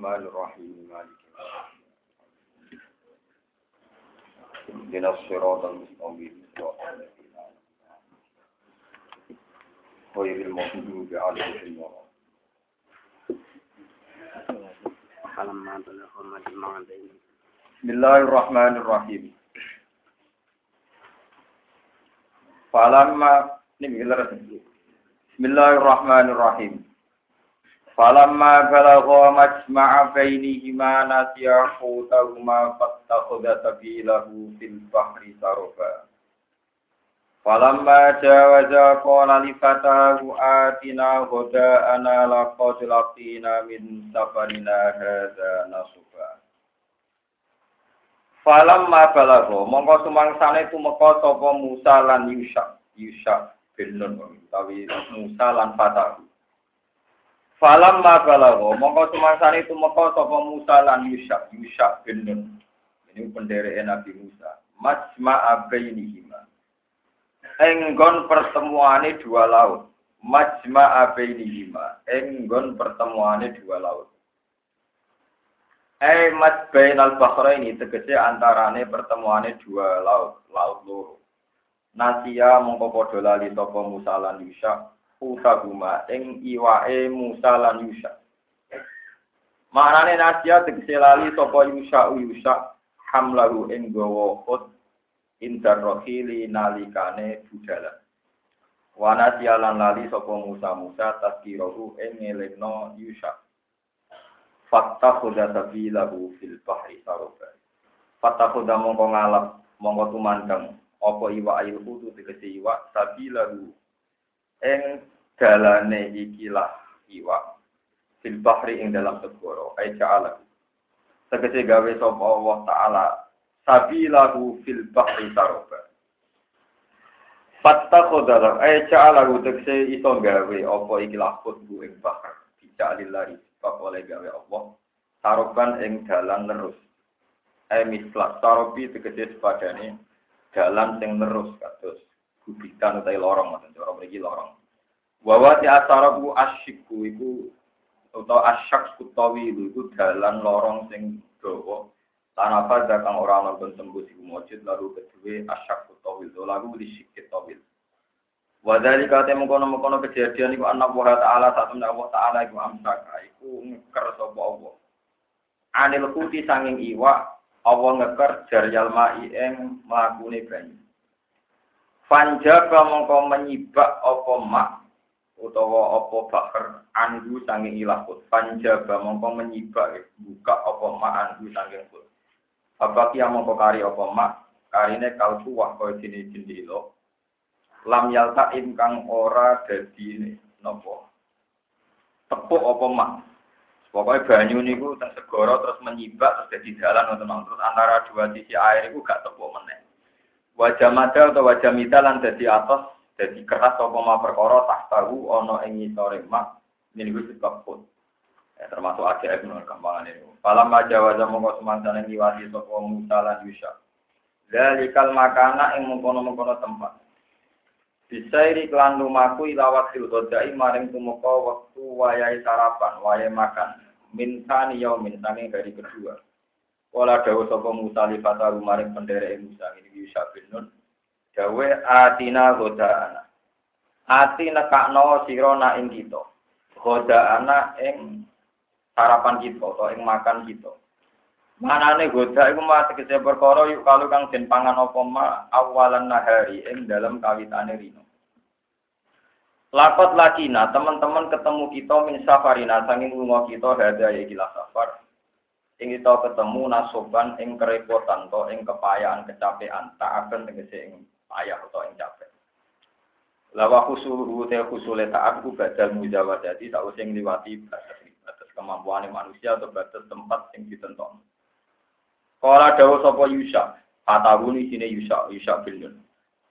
Bismillahirrahmanirrahim. Dinas siratal mustaqim. Khairil maghdubi alaihim wa Bismillahirrahmanirrahim. Falamma Bismillahirrahmanirrahim. فلما بلغ مجمع بينهم بسم الله الرحمن الرحيم فلما بسم الله الرحمن الرحيم فلما بلغ مجمع بينهما نسيا حوتهما فاتخذ سبيله في البحر سربا فلما جاوزا قال لفتاه آتنا غداءنا لقد لقينا من سفرنا هذا نصبا Falamma balagho mongko sumangsane tumeka sapa Musa lan Yusha Yusha bin Nun utawi Musa lan Fatahu Falamma balagho mongko sumangsane tumeka sapa Musa lan Yusha Yusha bin Nun. Ini pendereke Nabi Musa. Majma'a bainihima enggon pertemuane dua laut. Majma'a bainihima enggon pertemuane dua laut. Eh mat bainal ini tegese antarane pertemuane dua laut, laut loro. Nasia mongko padha lali sapa Musa lan utaguma ing iwake Musa lan Yusha. Maknane Nasia tegese lali sapa Yusha Yusha hamlahu ing gawa khut indar rohili nalikane budala. Wana lan lali sapa Musa Musa taskirohu ing ngelingno Yusha. Fattakhudha sabilahu fil bahri saroba. Fattakhudha mongko ngalap, mongko tumandang, apa iwa ail kutu tegese iwa sabilahu. Eng dalane ikilah iwa. Fil bahri ing dalam segoro, ay ja'ala. Tegese gawe sapa Allah Ta'ala sabilahu fil bahri saroba. Fattakhudha ay ja'ala tegese iso gawe apa ikilah kutu ing bahar. Bijak lillahi sebab oleh gawe Allah taroban ing dalan terus eh mislah tarobi tegese sepadane dalan sing terus kados gubitan utawi lorong ngoten cara mriki lorong wa ti asarabu asyiku iku utawa asyak kutawi iku dalan lorong sing dawa tanapa kang ora ana tembus iku mujud lalu kedue asyak kutawi lalu disikit tawil Wadali kate mengkono-mengkono kejadian iku anak Allah Ta'ala temen Allah Ta'ala iku amsaka iku ngeker sapa Allah. Anil kuti sanging iwa Allah ngeker jaryal mai ing mlakune banyu. Panjaba mongko menyibak apa mak utawa apa bakar andu sanging ilahut. Panjaba mongko menyibak buka apa mak andu sanging kut. Apa kia mongko kari apa mak? Karine kalbu wah koyo dene jendela lam yalta kang ora dadi nopo? Tepuk apa mak? Pokoknya banyu niku teng segara terus menyibak terus dalan ngoten terus antara dua sisi air iku gak tepuk meneh wajah madal atau wajah lan dadi atas dadi keras apa ma perkara tak tahu ana ing ngisore mak sebab pun ya, termasuk ajaib menurut kembangan ini. Falam majawaza mongko semangsane ngiwati sapa Musa lan Yusha. Dalikal makana ing mengkono-mengkono tempat. Bisairi klan lumaku ila waktu dodai maring tumeka waktu wayai sarapan, wayai makan. Mintani yau mintani dari kedua. Wala dawa sapa Musa li fataru maring pendere Musa ini Yusuf bin Nun. Dawe atina godaana. Ati nekakno sira na ing kita. Godaana ing sarapan kita atau ing makan kita. Manane goda iku mah tegese perkara yuk kalau kang den pangan apa ma awalan nahari ing dalam kawitane rino. Lakot lakina, teman-teman ketemu kita min safarina, sanging lunga kita hada ya gila safar. Ing kita ketemu nasoban ing kerepotan to ing kepayaan kecapean, tak akan tegese ing payah atau ing capek. Lawa khusulu te khusule taat ku badal mujawadati tak usah ngliwati batas batas kemampuan manusia atau batas tempat yang ditentukan. Kala dawuh sapa Yusha, Fatahuni sini Yusha, Yusha bin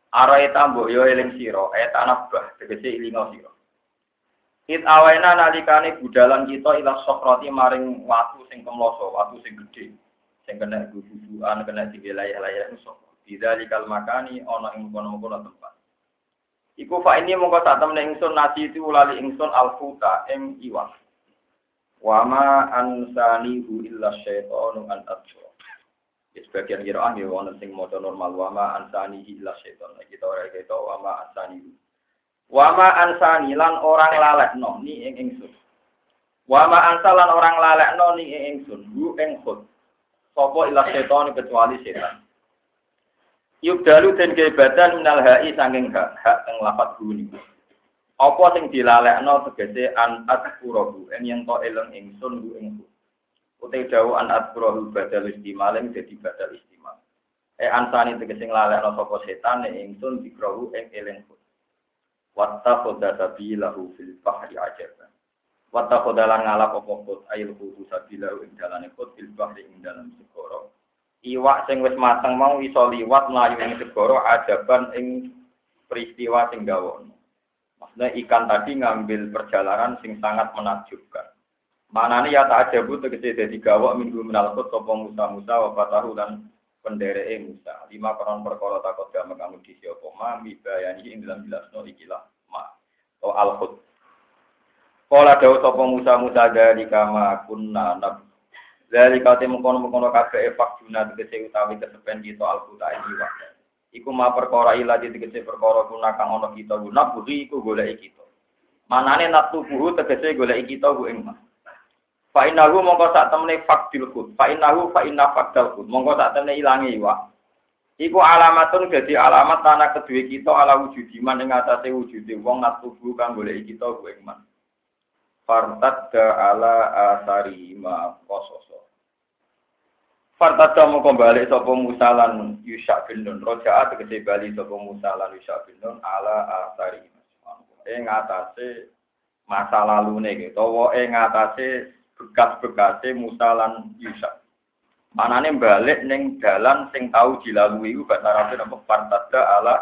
Arai tambo yo eling siro, eh tanabah, tegese ilingo siro. It awena nalikane budalan kita ila sokrati maring watu sing kemloso, watu sing gede, sing kena guguan, kena tinggi layah-layah musuh. Tidak likal makani, ono ing kono-kono tempat. Iku fa ini mongko sak temen ingsun nasi itu lali ingsun alfuta ing iwak. Wa ma ansanihu illa syaitanu an atso. Ya sebagian kira ya wonten sing maca normal wa ma ansanihi illa syaitan. Nah, kita ora kita wa ma ansanihu. Wa ma ansani lan orang lalekno ni ing ingsun. Wa ma ansalan orang lalekno ni ing ingsun. Hu ing khut. Sapa illa syaitan kecuali setan. Yubdalu den kebadan minal hai sanging hak hak teng lapat guni. Apa sing dilalekno tegese an atqurahu en yen to eleng ingsun ku ing Utai dawu an atqurahu badal istimalem dadi badal istimal. E ansani tegese nglalekno sapa setan ing ingsun dikrahu ing eling Watta khoda sabilahu fil bahri ajaba. Watta khoda lan ngalap apa kot ayil kudu sabilahu ing dalane kot fil bahri ing dalam segoro. Iwak sing wis mateng mau iso liwat mlayu ing segoro ajaban ing peristiwa sing gawono. Maksudnya ikan tadi ngambil perjalanan sing sangat menakjubkan. Mana nih ya tak aja bu tegese jadi gawak minggu menalkut sopong Musa Musa wafatahu dan pendere Musa. Lima koron perkara takut gak kamu di siapa ma mibayani ing dalam jelas no ikilah ma. O alhut. Kala dawu sapa Musa Musa dari kama kunna nab. Dari kate mengkono mengkono kabeh efak juna tegese utawi kesepen kita alhuta ini wae. Iku ma perkara ila tegese perkara kuna kang ana kita guna budi iku goleki kita. Manane nak tubuh tegese goleki kita ku ing Fa innahu mongko sak temene fakdil khut. Fa innahu fa inna fakdal khut. Mongko sak temene ilange iwak. Iku alamatun jadi alamat tanah kedua kita ala wujud iman ing atase wujude wong tubuh kang goleki kita ku ing man. Fartadda ala asari ma kososo. Fartada mau kembali sopo Musa lan Yusha bin Nun. Rojaat tegese bali sopo Musa lan Yusha bin Nun ala asari. Ing atase masa lalu nih, gitu. Ing atase bekas-bekase Musa lan Yusha. Manane balik neng dalan sing tahu dilalui iku bahasa Arab napa fartada ala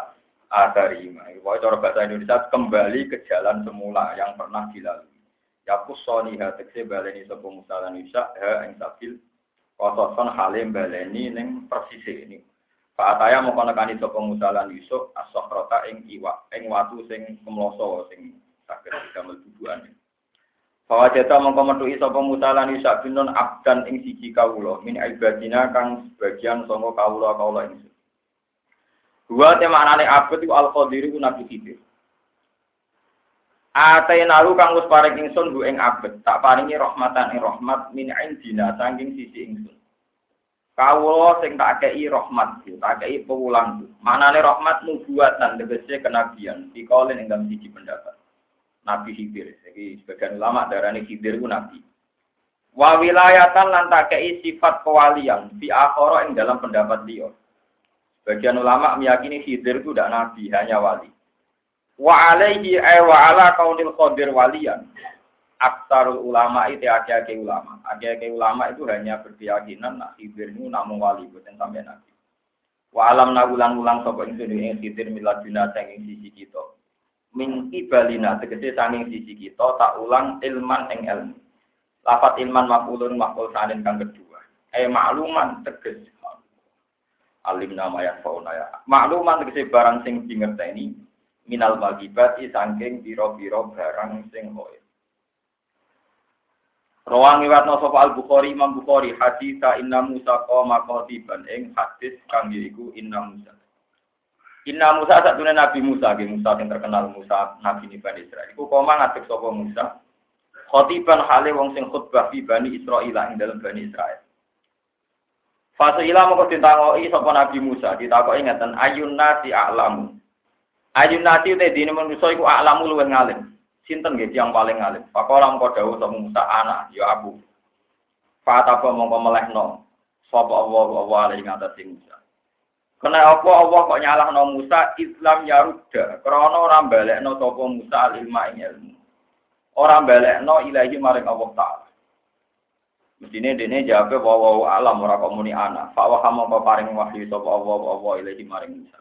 asari. Iku cara bahasa Indonesia kembali ke jalan semula yang pernah dilalui. Ya kusoni ha tekse baleni sopo Musa lan Yusha ha ing sabil Kososon halim baleni ning persisi ini. Pak Ataya mau konekani sapa Musa lan Yusuf as-sokhrota ing iwak, ing watu sing kemloso sing saged damel tubuhan. Bahwa jeta mongko metuki sapa Musa lan Yusuf binun abdan ing siji kawula min ibadina kang sebagian sanga kawula kawula ing Dua tema anane abad itu al-qadir itu Nabi Khidir. Atainahu kang wis paring ingsun bu ing abet, tak paringi rahmatan ing rahmat min indina saking sisi ingsun. Kawula sing tak kei rahmat, tak kei pewulang. Manane rahmat nubuatan tegese kenabian, dikaulin ing dalam siji pendapat. Nabi Khidir. Jadi sebagian ulama darani Khidir ku nabi. Wa wilayatan lan tak kei sifat kewalian di akhara ing dalam pendapat dia. Sebagian ulama meyakini Khidir itu tidak nabi, hanya wali. Wa alaihi ay wa ala kaunil qadir walian. Aksarul ulama itu ake-ake ulama. Ake-ake ulama itu hanya berkeyakinan nak khidir itu namun wali bukan sampai nabi. Wa alam na ulang-ulang sapa ingsun ing khidir miladuna sing sisi kita. Min ibalina tegese sanging sisi kita tak ulang ilman ing ilmu. Lafat ilman mafulun maful sanin kang kedua. Eh makluman teges alim nama yang fauna ya. Makluman tegese barang sing dingerteni minal magibati sangking biro-biro barang sing hoir. Rawang iwatno sapa Al Bukhari Imam Bukhari hadis inna Musa qoma qatiban ing hadis kang yaiku inna Musa. Inna Musa satune Nabi Musa, nggih Musa yang terkenal Musa Nabi Bani Israil. Iku koma ngadeg sapa Musa. Khatiban hale wong sing khutbah fi Bani Israil ing dalam Bani Israil. Fase ila moko ditangoki sapa Nabi Musa, ditakoki ngeten ayun nasi a'lamu. Ayun nasi te dini manusa iku a'lamu luwih ngalim. Sinten nggih yang paling ngalim? Pakola mengko dawuh sapa Musa anak ya Abu. Fatapa mongko melehno sapa Allah Allah alaihi ngatasi Musa. Kena apa Allah kok nyalahno Musa Islam ya rudha krana ora balekno sapa Musa al-ilma ing ilmu. Ora balekno ilahi maring Allah taala. Mestine dene jawabe wa wa alam ora komuni ana. Fa wa mongko paring wahyu sapa Allah Allah ilahi maring Musa.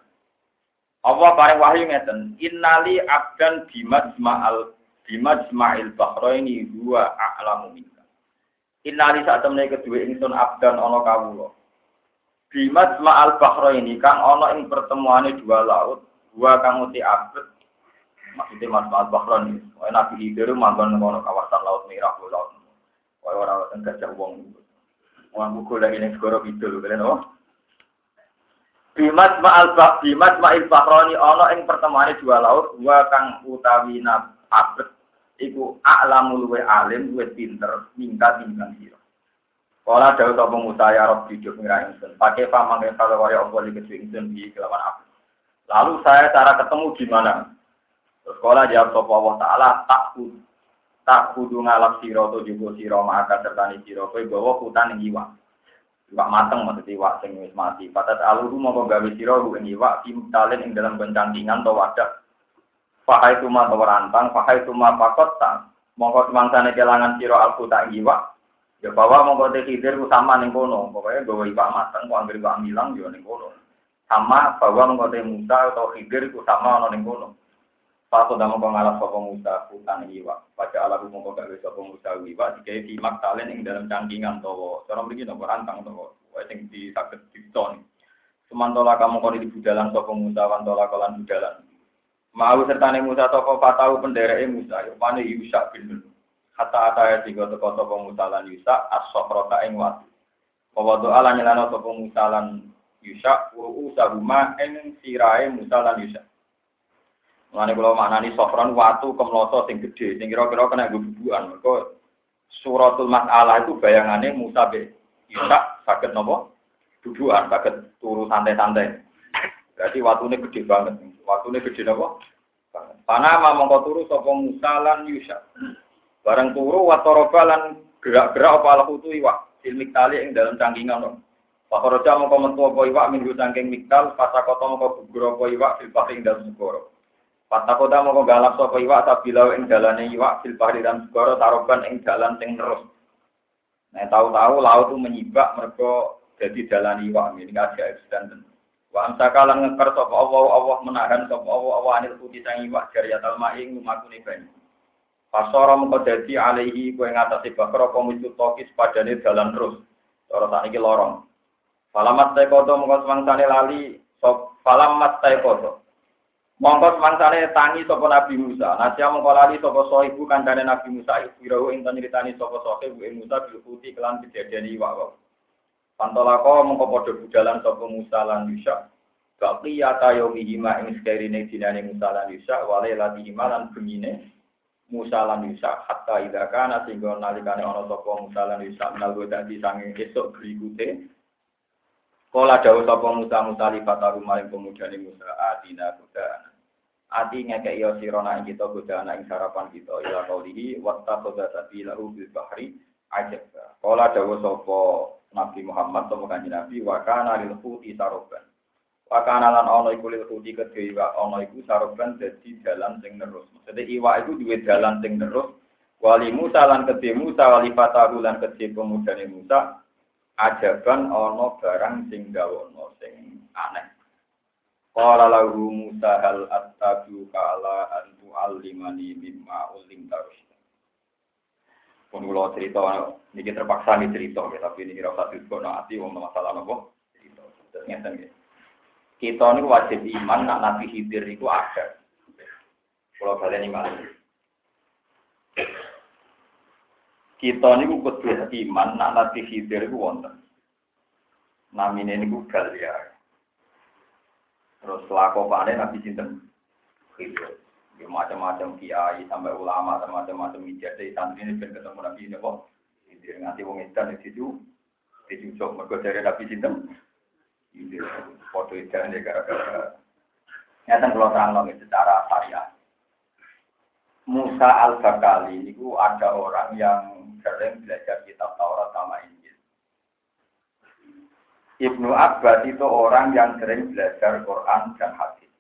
Allah paring wahyu ngeten, innali abdan bimajma'al bimajma'il bahraini huwa a'lamu minka. Innali saat temene kedua ingsun abdan ana kawula. Bimajma'al bahraini kang ana ing pertemuane dua laut, dua kang uti abet. Maksudnya majma'al bahraini, wae Nabi Hidir manggon ngono kawasan laut Merah laut. gajah wong. Wong buku lagi ning segoro kidul kalian oh. Bimat ma'al bak bimat ma'il bahroni ana ing pertemuane dua laut wa kang utawi nab abet iku a'lamu luwe alim luwe pinter mingkat timbang sira. Kala dawuh sapa Musa ya Rabb hidup ngira ingsun. Pakai pamangke kalau kaya apa iki ingsun di kelawan aku. Lalu saya cara ketemu gimana? Terus kala jawab sapa Allah taala tak tak kudu ngalap sira to juga sira maka sertani sira kowe gawa hutan ing iwak. Mateng maksud iwak sing wis mati. Patat aluhu mongko gawe sira ing iwak timtalen ing dalam bencantingan to wadah. Fahai tuma to rantang, fahai tuma pakot ta. Mongko semangsane kelangan sira alquta iwak Ya bahwa mau te ku sama ning kono, pokoknya bawa iwak mateng, kok anggere iwak milang yo ning kono. Sama mau te Musa atau hidir ku sama ono ning kono. Pas udah mau ngalap sapa Musa hutan iwak. Baca Allah mau kok gawe sapa Musa iwak digawe di maktalen ing dalam cangkingan towo. Cara mriki nopo rantang towo. Di saged diton. Semantola kamu kau di budalan sapa Musa wantola kolan budalan. Mau sertane Musa toko patau pendereke Musa, rupane Yusak bin Nun. Hatta ataya tiga teko sapa musalan yusa as-sofrota ing watu. Bahwa doa lan nyelano sapa musalan yusa uru usahuma ing sirae musalan yusa. Mulane kula maknani sofron watu kemloso sing gedhe sing kira-kira kena gubukan. Mergo suratul mas'alah itu bayangannya Musa be Yusa sakit nopo? Duduan, sakit turu santai-santai. Berarti waktunya gede banget. Waktunya gede nopo? Panama mongko turu sapa Musa Yusa. Barang turu watoroba lan gerak-gerak apa ala kutu iwak. Silmik tali yang dalam cangkingan dong. Pakoroja mau komentu apa iwak minggu cangking. Pasakoto mau gugur apa iwak filpahri ing dalam segoro. Patakota mau galap sapa iwak sabilau ing dalane iwak filpahri dan segoro taroban ing dalan sing terus. Nah tahu-tahu laut itu menyibak mereka jadi dalan iwak ini aja dan Wa amsakalan ngeker sapa Allah Allah menahan sapa Allah Allah anil putih sang iwak jariyatal ma'ing lumakune banyu. Pasara mengko dadi alaihi kowe ngatasi bakar apa muncul tokis padane dalan terus. Cara sakniki lorong. Falamat taikoto mengko semangsane lali sop falamat taikoto. Mongko semangsane tangi sapa Nabi Musa. Nasya mongko lali sapa sohibu kandhane Nabi Musa iku ing nyritani sapa sohibu ing Musa bil kuti kelan kejadian iwak wae. Pantolako mongko padha budalan sapa Musa lan Yusa. Baqiyata yaumihima ing sekerine dinane Musa lan Yusa wale latihima lan bengine Musa lan Yusa hatta idza kana sehingga nalikane ana sapa Musa lan Yusa menal dadi sange esuk berikute. Kala dawuh sapa Musa Musa li fataru maring pemudane Musa adina kuda Ati ngekek yo sirona ing kita kuda ing sarapan kita ila kaulihi wattakhadha sabilahu bil bahri ajab. Kala dawuh sapa Nabi Muhammad sapa kanjeng Nabi wa kana lil khuti saroban Wakana lan ana iku lil kuti kedhe iwak ana iku saroban dadi dalan sing terus. Maksudnya iwak iku duwe dalan sing terus. Wali Musa lan kedhe Musa wali fatahu lan kedhe pemudane Musa ajaban ana barang sing gawono sing aneh. Qala lahu Musa hal attabiu kala an tu'allimani mimma ulim tarus. Pun kula cerita niki terpaksa nih cerita tapi ini kira usah dikono ati wong masalah napa cerita. Terus ngeten nggih kita ini wajib iman nak Nabi Khidir itu ada. Kalau kalian iman. Kita ini kudu iman nak Nabi Khidir itu wonten. Namine ini Galia. Terus lakopane Nabi Sinten Khidir. Ya, macam-macam kiai sampai ulama sampai macam-macam ijazah santri ini ben ketemu Nabi ini kok. Khidir nganti wong edan di situ. Dicucuk mergo dari Nabi Sinten foto itu aja gara-gara. Nyata kalau terang secara syariat. Musa al-Bakali itu ada orang yang sering belajar kitab Taurat sama Injil. Ibnu Abbas itu orang yang sering belajar Quran dan hadis.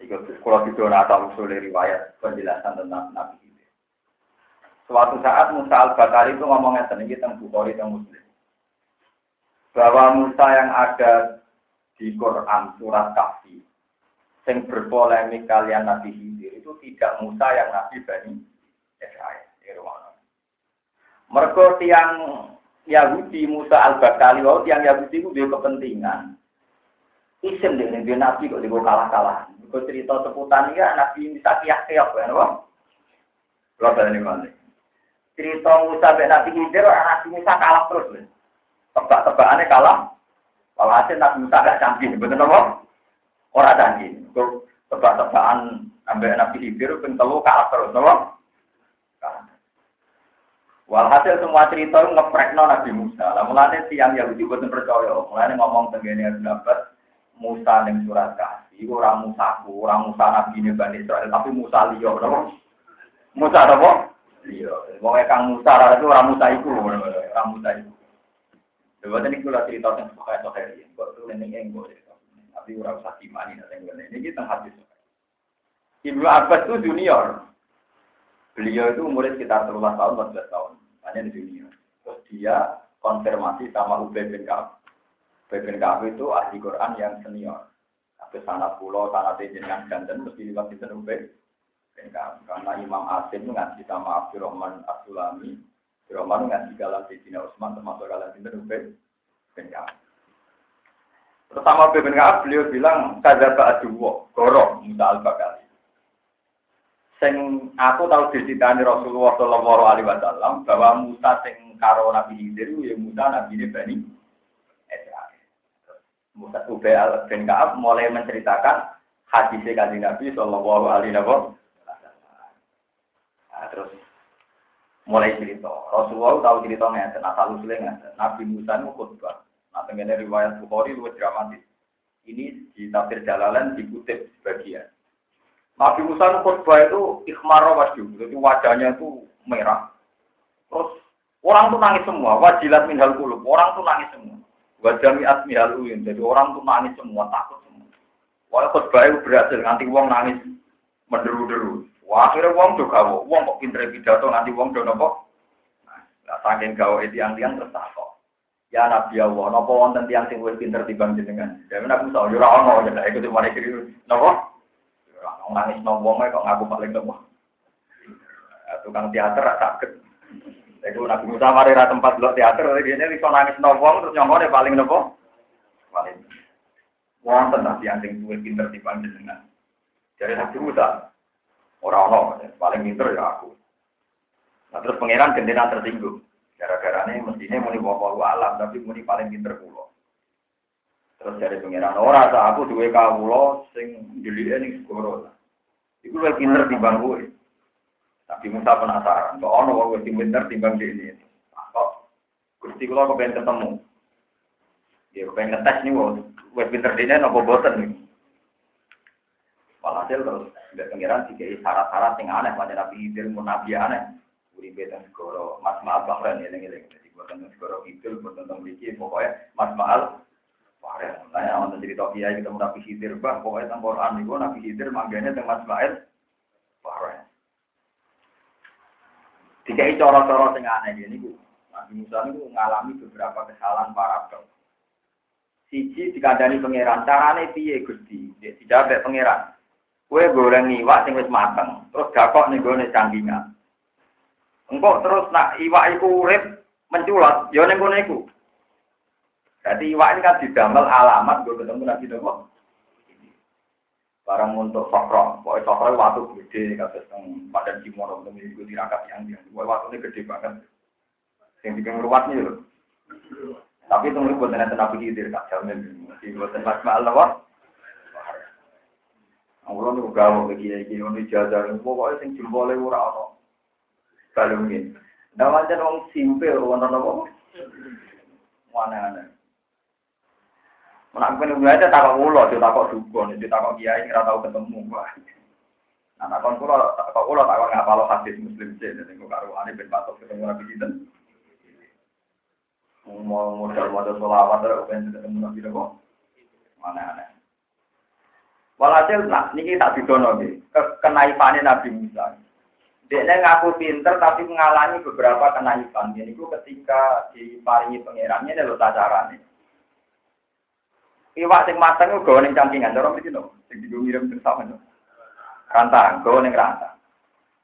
Ikut sekolah di atau usul riwayat penjelasan tentang Nabi. Suatu saat Musa al-Bakali itu ngomongnya sendiri tentang Bukhari dan Muslim bahwa Musa yang ada di Quran surat Kahfi yang berpolemik kalian Nabi Khidir itu tidak Musa yang Nabi Bani Israel. Mereka tiang Yahudi Musa al-Bakali, oh tiang Yahudi itu dia kepentingan. Isim dia Nabi kok dia kalah-kalah. Kau cerita seputar ya Nabi bisa kiyak-kiyak, kan? Kalau ini mana? cerita Musa ben Nabi Khidir, Nabi Musa kalah terus. Tebak-tebakannya kalah. Walhasil Nabi Musa gak canggih, betul apa? Orang canggih. Tebak-tebakan ambek Nabi Khidir pun telu kalah terus, apa? Walhasil semua cerita itu ngeprekno Nabi Musa. Lah mulane tiang Yahudi boten percaya. Mulane ngomong tengene Abdul Musa ning surat kasih, ora Musa ku, ora Musa nabi ne Bani Israel, tapi Musa liya, napa? Musa apa? Liya. Wong kang Musa itu ora Musa iku, ora Musa iku. Coba tadi kula cerita tentang sokai sokai ini, kok tuh neneng enggo tapi ora usah dimani nanti ini kita hadis. Ibu Abbas itu junior, beliau itu umurnya sekitar 13 tahun, 14 tahun, hanya di junior. Terus dia konfirmasi sama Ubay bin Ka'ab. Beben Ka'ab itu ahli Quran yang senior. Tapi sana pulau, sana dengan ganten, mesti liwat di Ubay bin Ka'ab. Karena Imam Asim ngaji sama Abdurrahman Abdulami. Abdurrahman ngaji kalah Sayyidina Utsman termasuk kalah di Ubay bin Ka'ab. Pertama bin Ka'ab beliau bilang, Kadaba aduwa, goro, Musa al-Bakali. Sing aku tahu diceritani Rasulullah Shallallahu Alaihi Wasallam bahwa Musa sing karo Nabi Khidir ya Musa Nabi Bani Musa Ubay bin Kaab mulai menceritakan hadisnya kanjeng Nabi Shallallahu Alaihi Wasallam. Nah, terus mulai cerita. Rasulullah tahu cerita nggak? Nah, selalu seling Nabi Musa itu khutbah. Nah, dengan riwayat Bukhari itu dramatis. Ini di tafsir Jalalan dikutip sebagian. Nabi Musa itu khutbah itu ikhmar wajib, jadi wajahnya itu merah. Terus orang tuh nangis semua, wajilat minhal kulub, orang tuh nangis semua. Wajami asmi haluin. Jadi orang tuh nangis semua, takut semua. Walau khutbah itu berhasil, nanti uang nangis menderu-deru. Wah, akhirnya uang juga, uang kok pinter pidato, nanti uang udah nopo. Nah, saking gawe yang tiang terus Ya Nabi Allah, nopo wonten tiang sing wis pinter timbang jenengan. Jadi Nabi Musa, yo ora ono, ya ikut mari kiri. Nopo? Nangis nopo kok ngaku paling nopo. Tukang teater sakit. Iku Nabi Musa mari ra tempat blok teater, dia bisa nangis nopo, terus nyongkone paling nopo? Paling. Wonten nabi yang sing duwe pinter timbang jenengan. Jadi Nabi Musa, orang ono, paling pinter ya aku. Nah terus pangeran gendera tersinggung. Gara-gara ini mestinya muni bawa alam, tapi muni paling pinter pulau. Terus dari pangeran ora aku duwe kawula sing jelike ning segoro. Iku luwih pinter timbang kowe. Tapi Musa penasaran, kok ono wong sing bener timbang ini. Kok Gusti kula kepengen ketemu. Ya kepengen ngetes nih wong wis pinter dene napa boten nih. Walhasil terus tidak pengiran tiga syarat-syarat yang aneh pada Nabi Hidir mun Nabi aneh. Uribe dan segoro Mas Maal Bahrain ya eling Jadi buat tentang segoro itu, buat tentang Liki, pokoknya Mas Maal Bahrain. Nah, untuk cerita kita Nabi Hidir, bah pokoknya tentang Quran itu Nabi Hidir mangganya tentang Mas Maal Bahrain. Dikai coro-coro sing aneh ini bu. Nabi Musa itu mengalami beberapa kesalahan para. Siji dikandani pangeran, carane piye Gusti? Dijawab pangeran. Kue goreng iwak sing wis mateng, terus gakok ning gone canggingan. Engkau terus nak iwak iku urip menculat, ya ning gone iku. Jadi iwak ini kan didamel alamat gue ketemu Nabi Nabi barang untuk sokro, pokoknya sokro waktu gede, kata teng padan Cimono, untuk mengikuti tirakat yang dia, pokoknya ini gede banget. Yang bikin ruwatnya loh. Tapi itu buat nanti nabi hidir, kak jamin. Masih buat tempat mahal Allah nu gawe iki ono jajar pokoke sing jempole ora ono. Kalungin. Dawajan wong simpel wonten apa? Mana-mana. Menak ben aja takok kula, yo takok dukun, yo takok kiai ora tau ketemu. Nah, takon kula, takok kula takok ngapalo hadis muslim sih, nek kok karo ane ben patok ketemu Nabi sinten. Mau modal modal selawat terus ben ketemu Nabi kok. Mana aneh. Walhasil nah niki tak didono nggih, kenaifane Nabi Musa. Dia ngaku pinter tapi mengalami beberapa kenaifan. Ini ketika diparingi pangerannya lho carane. Iwak sing mateng ku gawa ning cangkingan, cara mriki lho, sing digo mirip sing sama lho. Rantang, gawa ning rantang.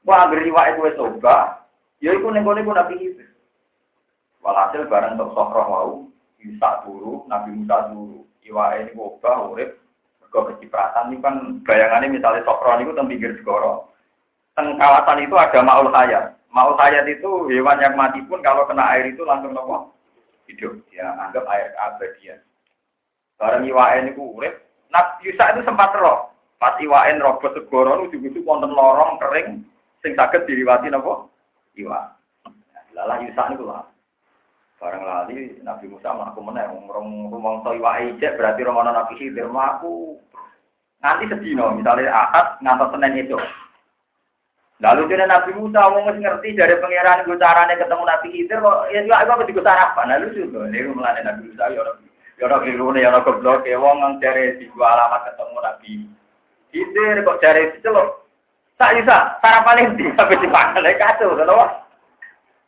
Wah, anggere iwak itu wis ya iku ning kene ku Nabi Isa. Walhasil bareng tok sokroh wau, bisa turu, Nabi Musa turu. Iwak ini obah, urip, mergo kecipratan ini kan bayangannya misalnya sokroh niku teng pinggir segoro. Teng kawasan itu ada maul hayat. Mau hayat itu hewan yang mati pun kalau kena air itu langsung nopo hidup. Ya anggap air abadian. Barang iwaen itu urip. Nah, Yusa itu sempat roh. Pas iwaen robot segoro itu juga wonten lorong kering sing saged diriwati nopo iwa. Lalah Yusa niku lah. Barang lali Nabi Musa mlaku meneh rong rumangsa iwake ijek berarti romono Nabi Khidir mlaku. Nanti sedino misalnya Ahad ngantos Senin itu. Lalu jadi Nabi Musa mau ngerti dari pangeran gue caranya ketemu Nabi Khidir kok ya juga aku di sarapan. Lalu juga ini mulai Nabi Musa ya orang ya orang keliru nih ya orang goblok ya wong nang dari di gua alamat ketemu Nabi Khidir kok dari itu loh. Tak bisa sarapan ini sampai di mana kacau wah.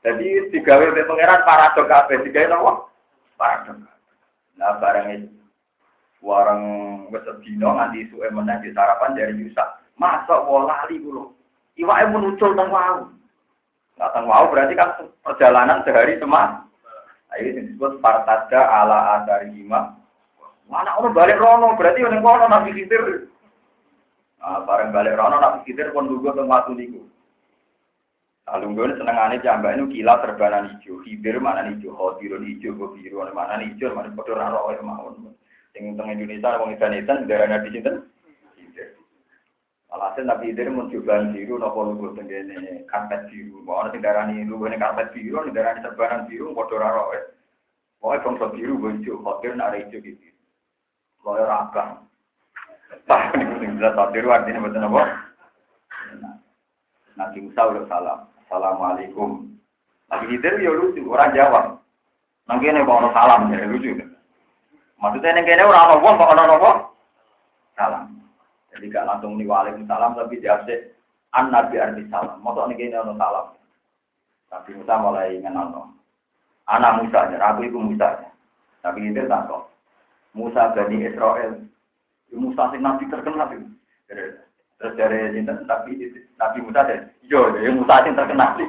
Jadi digawe oleh pangeran paradok kabeh digawe napa? Paradok. Nah barang itu warang wis sedina nganti suwe meneh di sarapan dari Yusa. Masuk wala lali kulo. Iwake muncul teng wau. Nah, teng wau berarti kan perjalanan sehari. Nah, ini disebut partada ala adari lima. Mana orang balik rono berarti yang kono nabi khidir. Nah, bareng balik rono nabi khidir pun teng watu niku. Lalu gue senengane jambak itu kilat terbanan hijau, hibir mana hijau, khodirun hijau, biru mana hijau, mana kotor raro ya mawon. Yang teng Indonesia, orang Indonesia, daerah nabi sinten, Alhasil Nabi Idris mencoba biru, nopo lugu tenggene karpet biru. Mau ada darani lugu ini karpet biru, ini darani serbanan biru, kodoh raro eh. Pokoknya bangsa biru, hijau, khotir, nak hijau gitu. Lawyer abang. Tah, ini jelas khotir, artinya betul apa? Nabi Musa udah salam. Assalamualaikum. Nabi Idris ya lucu, orang jawab. Nang kene kok salam, jadi lucu. Maksudnya nang kene orang apa, kok ono apa? Salam. Jadi gak langsung nih salam tapi diapse an nabi arti salam. Masa nih gini ono salam. Tapi Musa mulai ngenal Anak Musa aja, aku itu Musa aja. Tapi itu tak kok. Musa dari Israel. Musa sing nabi terkenal itu. Terus dari Sinten, tapi Nabi Musa deh. Yo, ya Musa sing terkenal.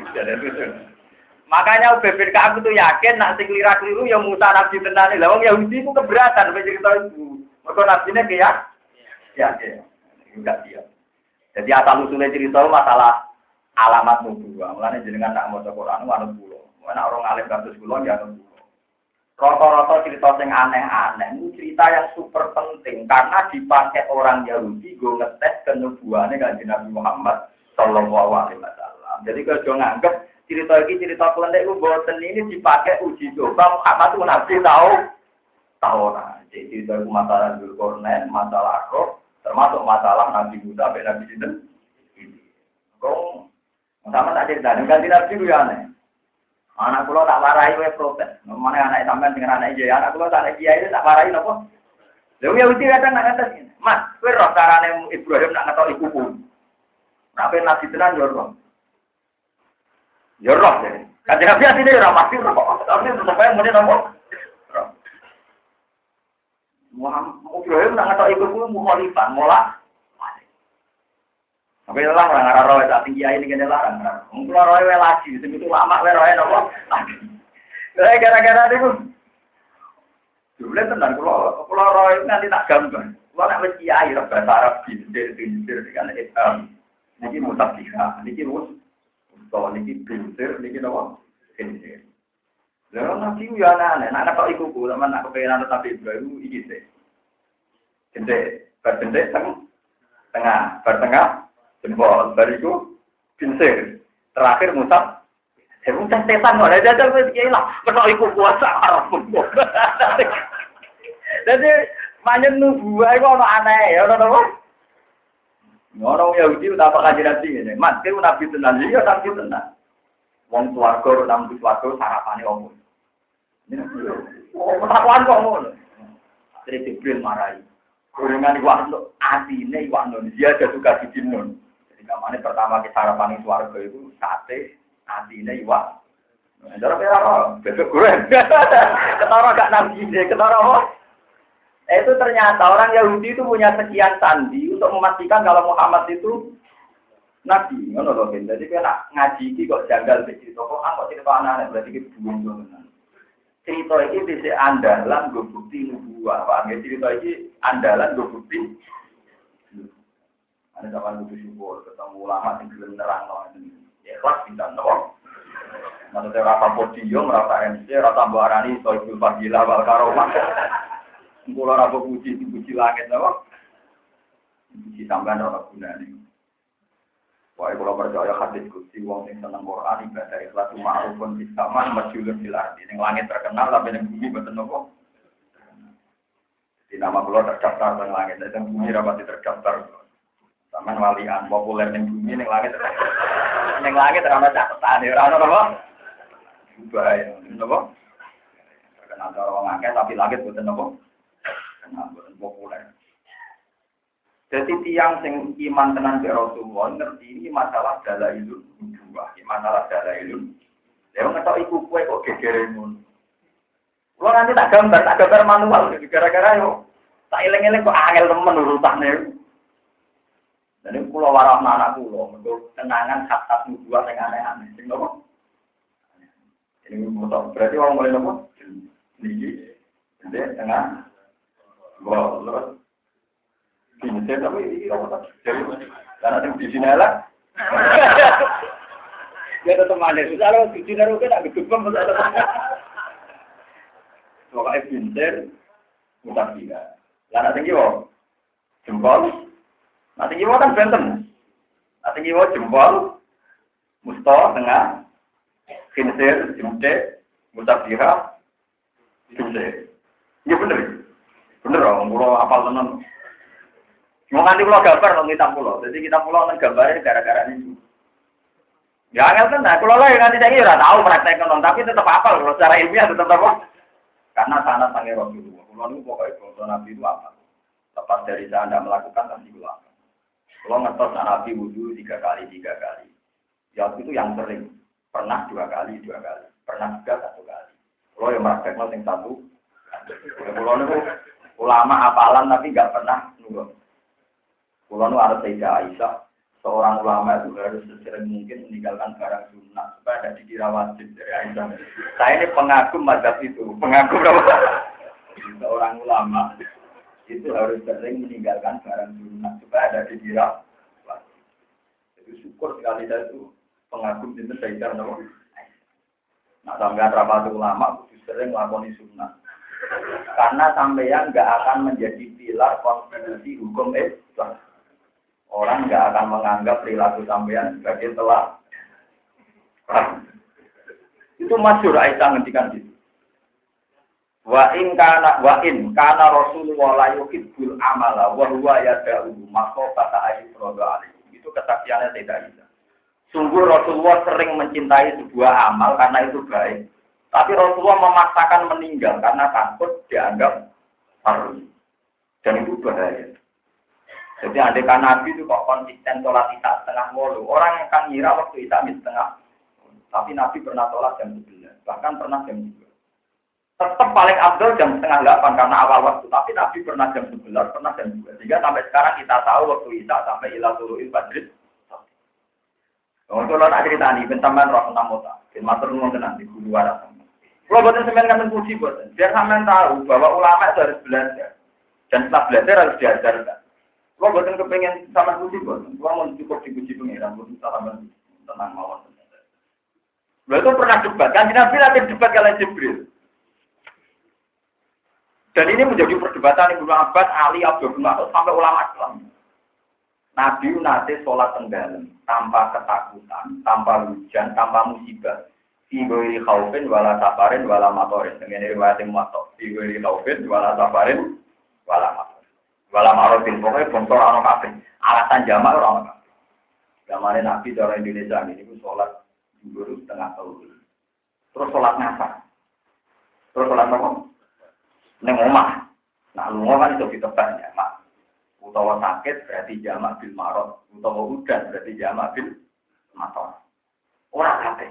Makanya BPK aku tuh yakin nak sing lira keliru ya Musa nabi tenan. Lah wong Yahudi ku keberatan cerita itu. Mergo nabine kayak ya ya enggak dia. Jadi asal usulnya cerita masalah alamat nubuah. Mulanya jenengan nak mau Quran wanut pulau. Mana orang alim kasus pulau ya anut Roto-roto cerita yang aneh-aneh, ini cerita yang super penting karena dipakai orang Yahudi gue ngetes kenubuannya kan Nabi Muhammad Shallallahu Alaihi Wasallam. Jadi kalau jangan nganggep cerita ini cerita kelendek gue bosen ini dipakai uji coba Muhammad itu nabi tahu tahu nah. Jadi cerita masalah Zulkarnain, masalah roh, Termasuk masalah Nabi Musa sampai Nabi Sinten. Kau sama tak cerita, ganti Nabi itu ya aneh. Anak kulo tak warai wae protes. Mana anak sampean dengan anak iya, anak kulo tak kiai tak warai nopo. Lalu ya uti kadang nak ngatas. Mas, kowe roh carane Ibrahim nak ngetok ibuku. Nabi Nabi tenan yo roh. Yo roh ya. Kanjeng Nabi asline yo ora pasti roh. Tapi sampai muni nopo? Muhammad Ibrahim nak ngatok ibu kulo mukhalifah, mola. Tapi lah orang arah roh tinggi ini kena larang. Mungkin roh wae lagi, itu lama wae roh nopo. Lah gara-gara itu. Jumlah tenan kulo, kulo roh nanti tak gambar. Kulo nak wis kiai roh bahasa Arab bintir bintir dengan Islam. Niki mutafiha, niki mus. Kalau niki bintir, niki nopo? Bintir. Lalu nabi ya aneh, nak nak iku ku, sama nak kepengen tapi Ibrahim iki sih. Jendek, berjendek teng, tengah, bertengah, jempol, bariku, pinsir. Terakhir musab, saya muncul setan kok, ada ada kiai lah, kena iku puasa Arab Jadi manjen nubuah itu ono aneh, ono apa? Ono Yahudi udah apa kajian nabi ini, mas, kira nabi tenan, iya nabi tenan. Wong suwargo, nabi suwargo, sarapane omong. Oh, ketakuan kok ngono. Akhirnya Jibril marahi. Gorengan iwak untuk asine iwak non. Dia ada suka di non. Kamane pertama kita sarapan di warga itu sate, asine iwak. Cara kira bebek goreng. Ketara gak nabi deh, ketara apa? Itu ternyata orang Yahudi itu punya sekian sandi untuk memastikan kalau Muhammad itu nabi. Ngono loh, jadi kena ngaji kok janggal begitu. Kok kok tidak anak berarti kita buang cerita ini bisa andalan gue bukti nubuah pak cerita ini andalan gue bukti ada zaman butuh syukur ketemu ulama yang belum nerang loh ya kelas kita nopo Maksudnya rasa podium, rasa MC, rasa mbak Arani, soal Fadila, wal karomah. Kulo rasa puji, puji langit, apa? Puji tambahan rasa nih. Pokoknya kalau percaya hadis kursi, wong sing seneng Quran, ibadah ikhlas, ma'rufun bisaman, masyulun fil ardi. Yang langit terkenal, tapi yang bumi betul nopo. Di nama kulo terdaftar teng langit, dan bumi rapati terdaftar. Sama walian populer yang bumi, yang langit. Yang langit terkenal catatan, ya orang apa? Ubah ya, nopo. Terkenal orang akeh, tapi langit betul nopo. Kenal betul populer. Jadi tiang sing iman tenan ke Rasulullah ngerti ini masalah dalailun dua, masalah dalailun. Ya ngetok iku kue kok gegere. Kulo nanti tak gambar, tak gambar manual gara-gara yo tak eling-eling kok angel temen urutane. Dan ini kulo warah anak kulo, untuk kenangan khatas nubuah yang aneh-aneh. Sing nopo? Ini motor. Berarti orang mulai nopo? Niki. Jadi tengah. Wah, terus Pincet tapi karena yang di sini lah. Ya tetap ada. Kalau di sini kan tak gedebam Pokoknya pincet, mudah tidak. Lah tinggi jempol. Nah tinggi wo kan benten. Nah tinggi wo jempol, musto tengah, kinsir, jemte, mutabira, jemte. Iya bener. Bener om, kalau apal tenan. Mau nganti pulau gambar dong kita pulau. Jadi kita pulau kan gambarnya gara-gara ini. Ya angel nah kalau lah nanti saya kira tahu praktek non, tapi tetap apa kalau secara ilmiah tetap apa? Karena sana sange Rasulullah. Kalau ini pokoknya kalau Nabi itu apa? Lepas dari saya anda melakukan pasti itu apa? Kalau ngetos Nabi wudhu tiga kali tiga kali. Ya itu yang sering. Pernah dua kali dua kali. Pernah juga satu kali. Kalau yang praktek yang satu. Kalau itu ulama apalan tapi nggak pernah nunggu. Kalau nu ada Sayyidah Aisyah, seorang ulama itu harus sesering mungkin meninggalkan barang sunnah supaya tidak dikira wajib dari Aisyah. Saya ini pengagum mazhab itu, pengagum? Seorang ulama itu harus sering meninggalkan barang sunnah supaya tidak dikira wajib. Jadi syukur sekali saya itu pengagum itu Sayyidah Nabi. Nah, sampai rapat ulama itu sering melakukan sunnah. Karena sampeyan nggak akan menjadi pilar konstitusi hukum Islam. Orang nggak akan menganggap perilaku sampean sebagai telah. Itu masyur Aisyah ngendikan itu. Wa in kana wa in kana Rasulullah la yuhibbul amala wa huwa yad'u makhofata ayyuroda alaihi. Itu kesaksiannya tidak bisa. Sungguh Rasulullah sering mencintai sebuah amal karena itu baik. Tapi Rasulullah memaksakan meninggal karena takut dianggap harus. Dan itu bahaya. Jadi kan Nabi itu kok konsisten sholat isya setengah mulu. Orang yang kan ngira waktu isya setengah. Tapi Nabi pernah sholat jam 11. Bahkan pernah jam 2. Tetap paling abdul jam setengah 8 karena awal waktu. Tapi Nabi pernah jam 11, pernah jam 2. Sehingga sampai sekarang kita tahu waktu isya sampai ilah turu'il badrit. Untuk lo nak cerita nih, bentaman roh enam mota. Bin matur nuwun tenan di guru waras. Kalau buatan semen kan puji buatan. Biar sampean tahu bahwa ulama itu harus belajar. Dan setelah belajar harus diajarkan. Gua buatan kepengen sama puji gua. Gua mau cukup dipuji pengiran. Bisa sama tenang mawon. Gua itu pernah debat. Kan Nabi latih debat kalian Jibril. Dan ini menjadi perdebatan Ibnu Abbas, Ali, Abdul Mas'ud sampai ulama Islam. Nabi nanti sholat tenggelam tanpa ketakutan, tanpa hujan, tanpa musibah. Figuri khaufin wala safarin wala matorin. Dengan riwayat Muwatta. Figuri khaufin wala safarin wala matorin. Wala marofin, pokoknya bongkor ana kabeh. Alasan jamak ora ana kabeh. Zamane Nabi cara Indonesia ini ku sholat zuhur setengah tahun. Terus sholat nafas. Terus sholat apa? Neng omah. Nah, lu kan itu ditebak jamak. Utawa sakit berarti jamak bil marot. Utawa udan berarti jamak bil mator. Orang kabeh.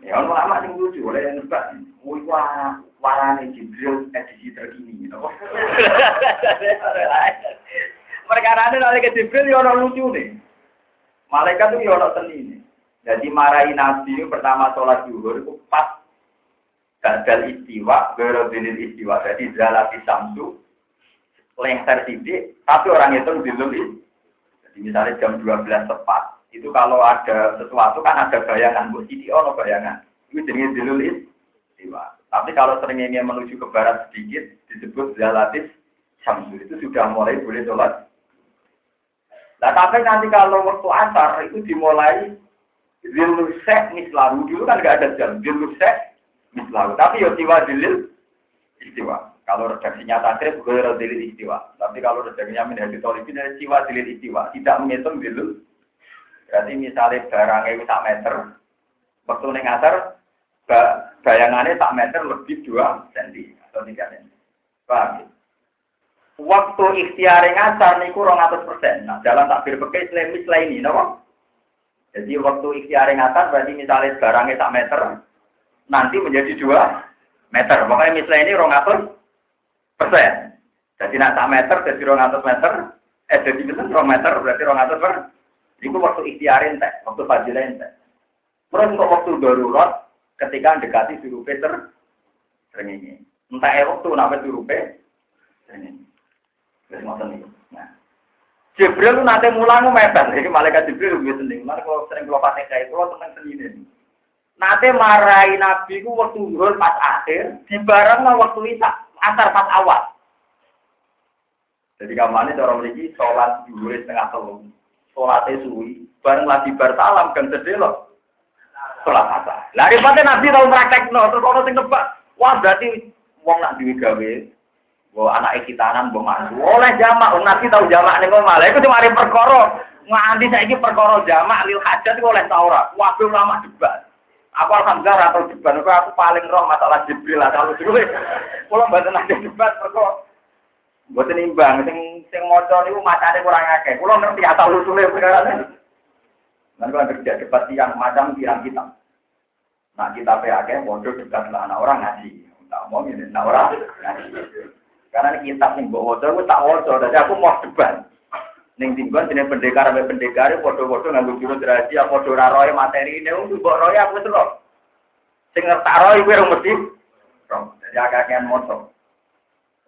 Ya, ono lama sing lucu, oleh yang nebak. Wih, wah, warane Jibril edisi terkini, gitu. Mereka ada oleh ke Jibril, ya ono lucu nih. Malaikat tuh ya ono seni nih. Jadi marahi Nabi pertama sholat zuhur itu pas gagal istiwa, gerodinil istiwa. Jadi zalati samsu, lengser sidik, tapi orang itu diluli. Jadi misalnya jam 12 tepat, Itu kalau ada sesuatu kan ada bayangan, bu sidi ono bayangan. Itu jenis dilul istiwa. Tapi kalau seringnya menuju ke barat sedikit disebut zalatis syamsul itu sudah mulai boleh sholat. Nah tapi nanti kalau waktu asar itu dimulai zilusek mislahu dulu kan nggak ada jam zilusek mislahu. Tapi ya siwa dilil istiwa. Kalau redaksinya takrib boleh dilil istiwa. Tapi kalau redaksinya menjadi tolibin dari siwa dilil istiwa. Tidak menghitung dilil. Berarti misalnya barangnya itu tak meter, waktu nengasar bayangannya tak meter lebih dua cm atau tiga cm. Paham ya? Waktu ikhtiar ngasar rong atas persen. Nah, dalam takbir pakai selain ini, no? Jadi waktu ikhtiar ngasar berarti misalnya barangnya tak meter, nanti menjadi dua meter. Pokoknya mislah ini rong atas persen. Jadi nak tak meter, jadi rong atas meter, eh jadi misalnya rong meter berarti rong atas per. Itu waktu ikhtiar ente, waktu fajilah ente. Terus untuk waktu darurat, ketika mendekati suruh Peter ini. Entah ya waktu nama suruh ini. Terus ngoten niku. Nah. Jibril itu nanti mulang mepet, jadi malaikat Jibril lebih seneng. Mana kalau sering kalau pakai kayak itu, tenang seni ini. Nanti marahi Nabi ku waktu zuhur pas akhir, di barang waktu isa asar pas awal. Jadi kamane cara mriki sholat zuhur setengah telu. Sholatnya suwi, bareng lagi bar salam kan sholat asar. Lah ribetnya Nabi tahu praktek no, terus orang sing nebak. Wah berarti wong nak duwe gawe, Wah anak ikitanan mbok mantu. Oleh jamak, wong Nabi tahu jamak ning omah. Iku cuma perkara. Nganti saiki perkara jamak lil hajat iku oleh Taurat. Wabe ulama debat. Aku alhamdulillah atau debat, aku, aku paling roh masalah Jibril kalau dulu. Kalau mboten ada debat perkara Mboten imbang, sing sing maca niku macane kurang akeh. Kula ngerti asal usule perkara. Nanti kalau kerja debat yang macam pirang kita. Nah kita PAK bodoh dekat lah anak orang ngaji. Tak mau ini anak orang ngaji. Karena kitab bawa bodoh, aku tak bodoh. Jadi aku mau debat. Neng tinggal sini pendekar sampai pendekar, bodoh-bodoh nggak jurus rahasia, bodoh raroy materi ini, untuk bawa roy aku itu loh. Sing ngertak roy gue mesti. Jadi agak-agak motor.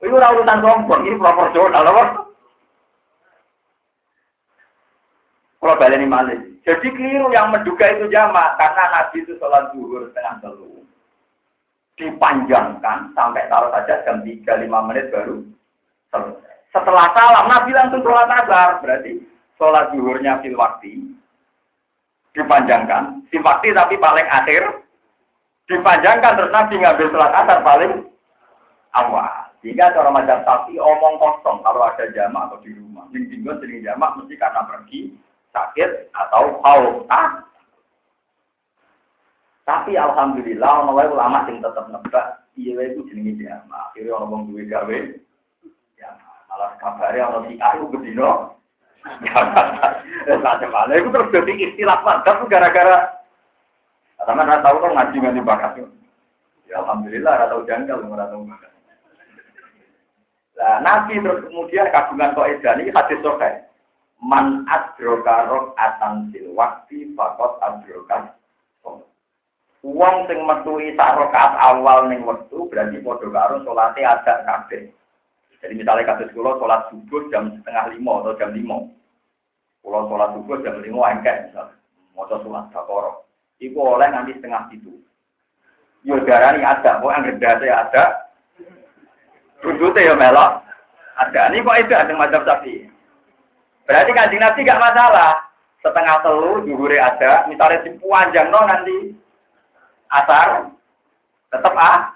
Itu urutan sombong, ini proporsional loh. Kalau balik ini malah. Jadi keliru yang menduga itu jamak karena Nabi itu sholat zuhur setengah telu. Dipanjangkan sampai taruh saja jam 3 5 menit baru selesai. Setelah salam Nabi langsung sholat asar. Berarti sholat zuhurnya fil waktu dipanjangkan. Fil waktu tapi paling akhir dipanjangkan terus Nabi ngambil sholat asar paling awal. Jika cara macam sapi omong kosong kalau ada jamak atau di rumah. Minggu sering jamak mesti karena pergi sakit atau haus. Ah. Tapi alhamdulillah ono ulama sing tetep nebak iya itu jamaah. Akhire ono wong duwe gawe Malah kabare ono si aku bedino. Macam mana? Itu terus jadi istilah mantap gara-gara karena nggak tahu kan ngaji nggak bakat. Ya alhamdulillah nggak tahu janggal nggak tahu bakat. Nah, Nabi terus kemudian kagungan kok edani hadis sokai man adroka rok atan sil wakti fakot adroka Uang sing metui sak awal ning wektu berarti padha karo salate ada kabeh. Jadi misalnya kasus kula salat subuh jam setengah lima atau jam lima. Kula salat subuh jam lima engkek misalnya. Maca salat sakoro. Iku oleh nanti setengah itu. Yo darani ada, kok anggere date ada. Rundute ya melok. Ada. Ini kok itu ada macam sapi. Berarti kanjeng Nabi gak masalah. Setengah telu, juhure ada. Misalnya si panjang no nanti asar. Tetap ah.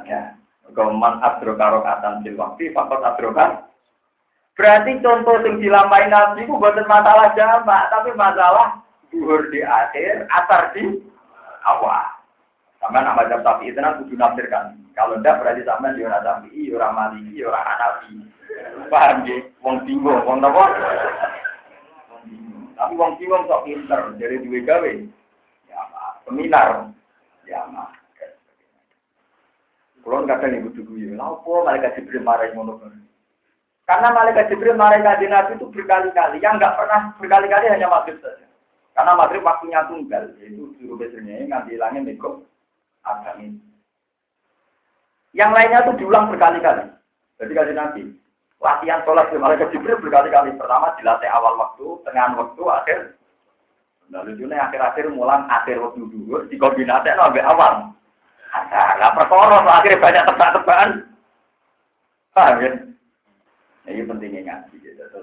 Ada. Goman abdroka rokatan bil waktu, fakot abdroka. Berarti contoh yang dilampai Nabi itu bukan masalah jamak, tapi masalah duhur di akhir, asar di awal. Sama nama jam tapi itu nanti kudu nafsirkan. Kalau tidak berarti sama di orang tapi, orang maliki, orang hanafi. Paham ya? Wong bingung, wong apa? Tapi wong bingung sok pinter, dari dua gawe. Ya, seminar. Ya, mah. Kulon kadang ibu tuh ya, apa malaikat Jibril marah ngono Karena malaikat Jibril marah kaji Nabi itu berkali-kali, yang nggak pernah berkali-kali hanya maghrib saja. Karena maghrib waktunya tunggal, yaitu juru besarnya nganti hilangnya mikro agami. Yang lainnya itu diulang berkali-kali. Jadi kaji Nabi, latihan sholat di malaikat Jibril berkali-kali. Pertama dilatih awal waktu, tengah waktu, akhir Nah lucunya akhir-akhir mulang akhir waktu dulu dikombinasi ambek awal. Nah, perkara akhirnya banyak tebak-tebakan. Paham ya? Nah, ini pentingnya ngaji gitu.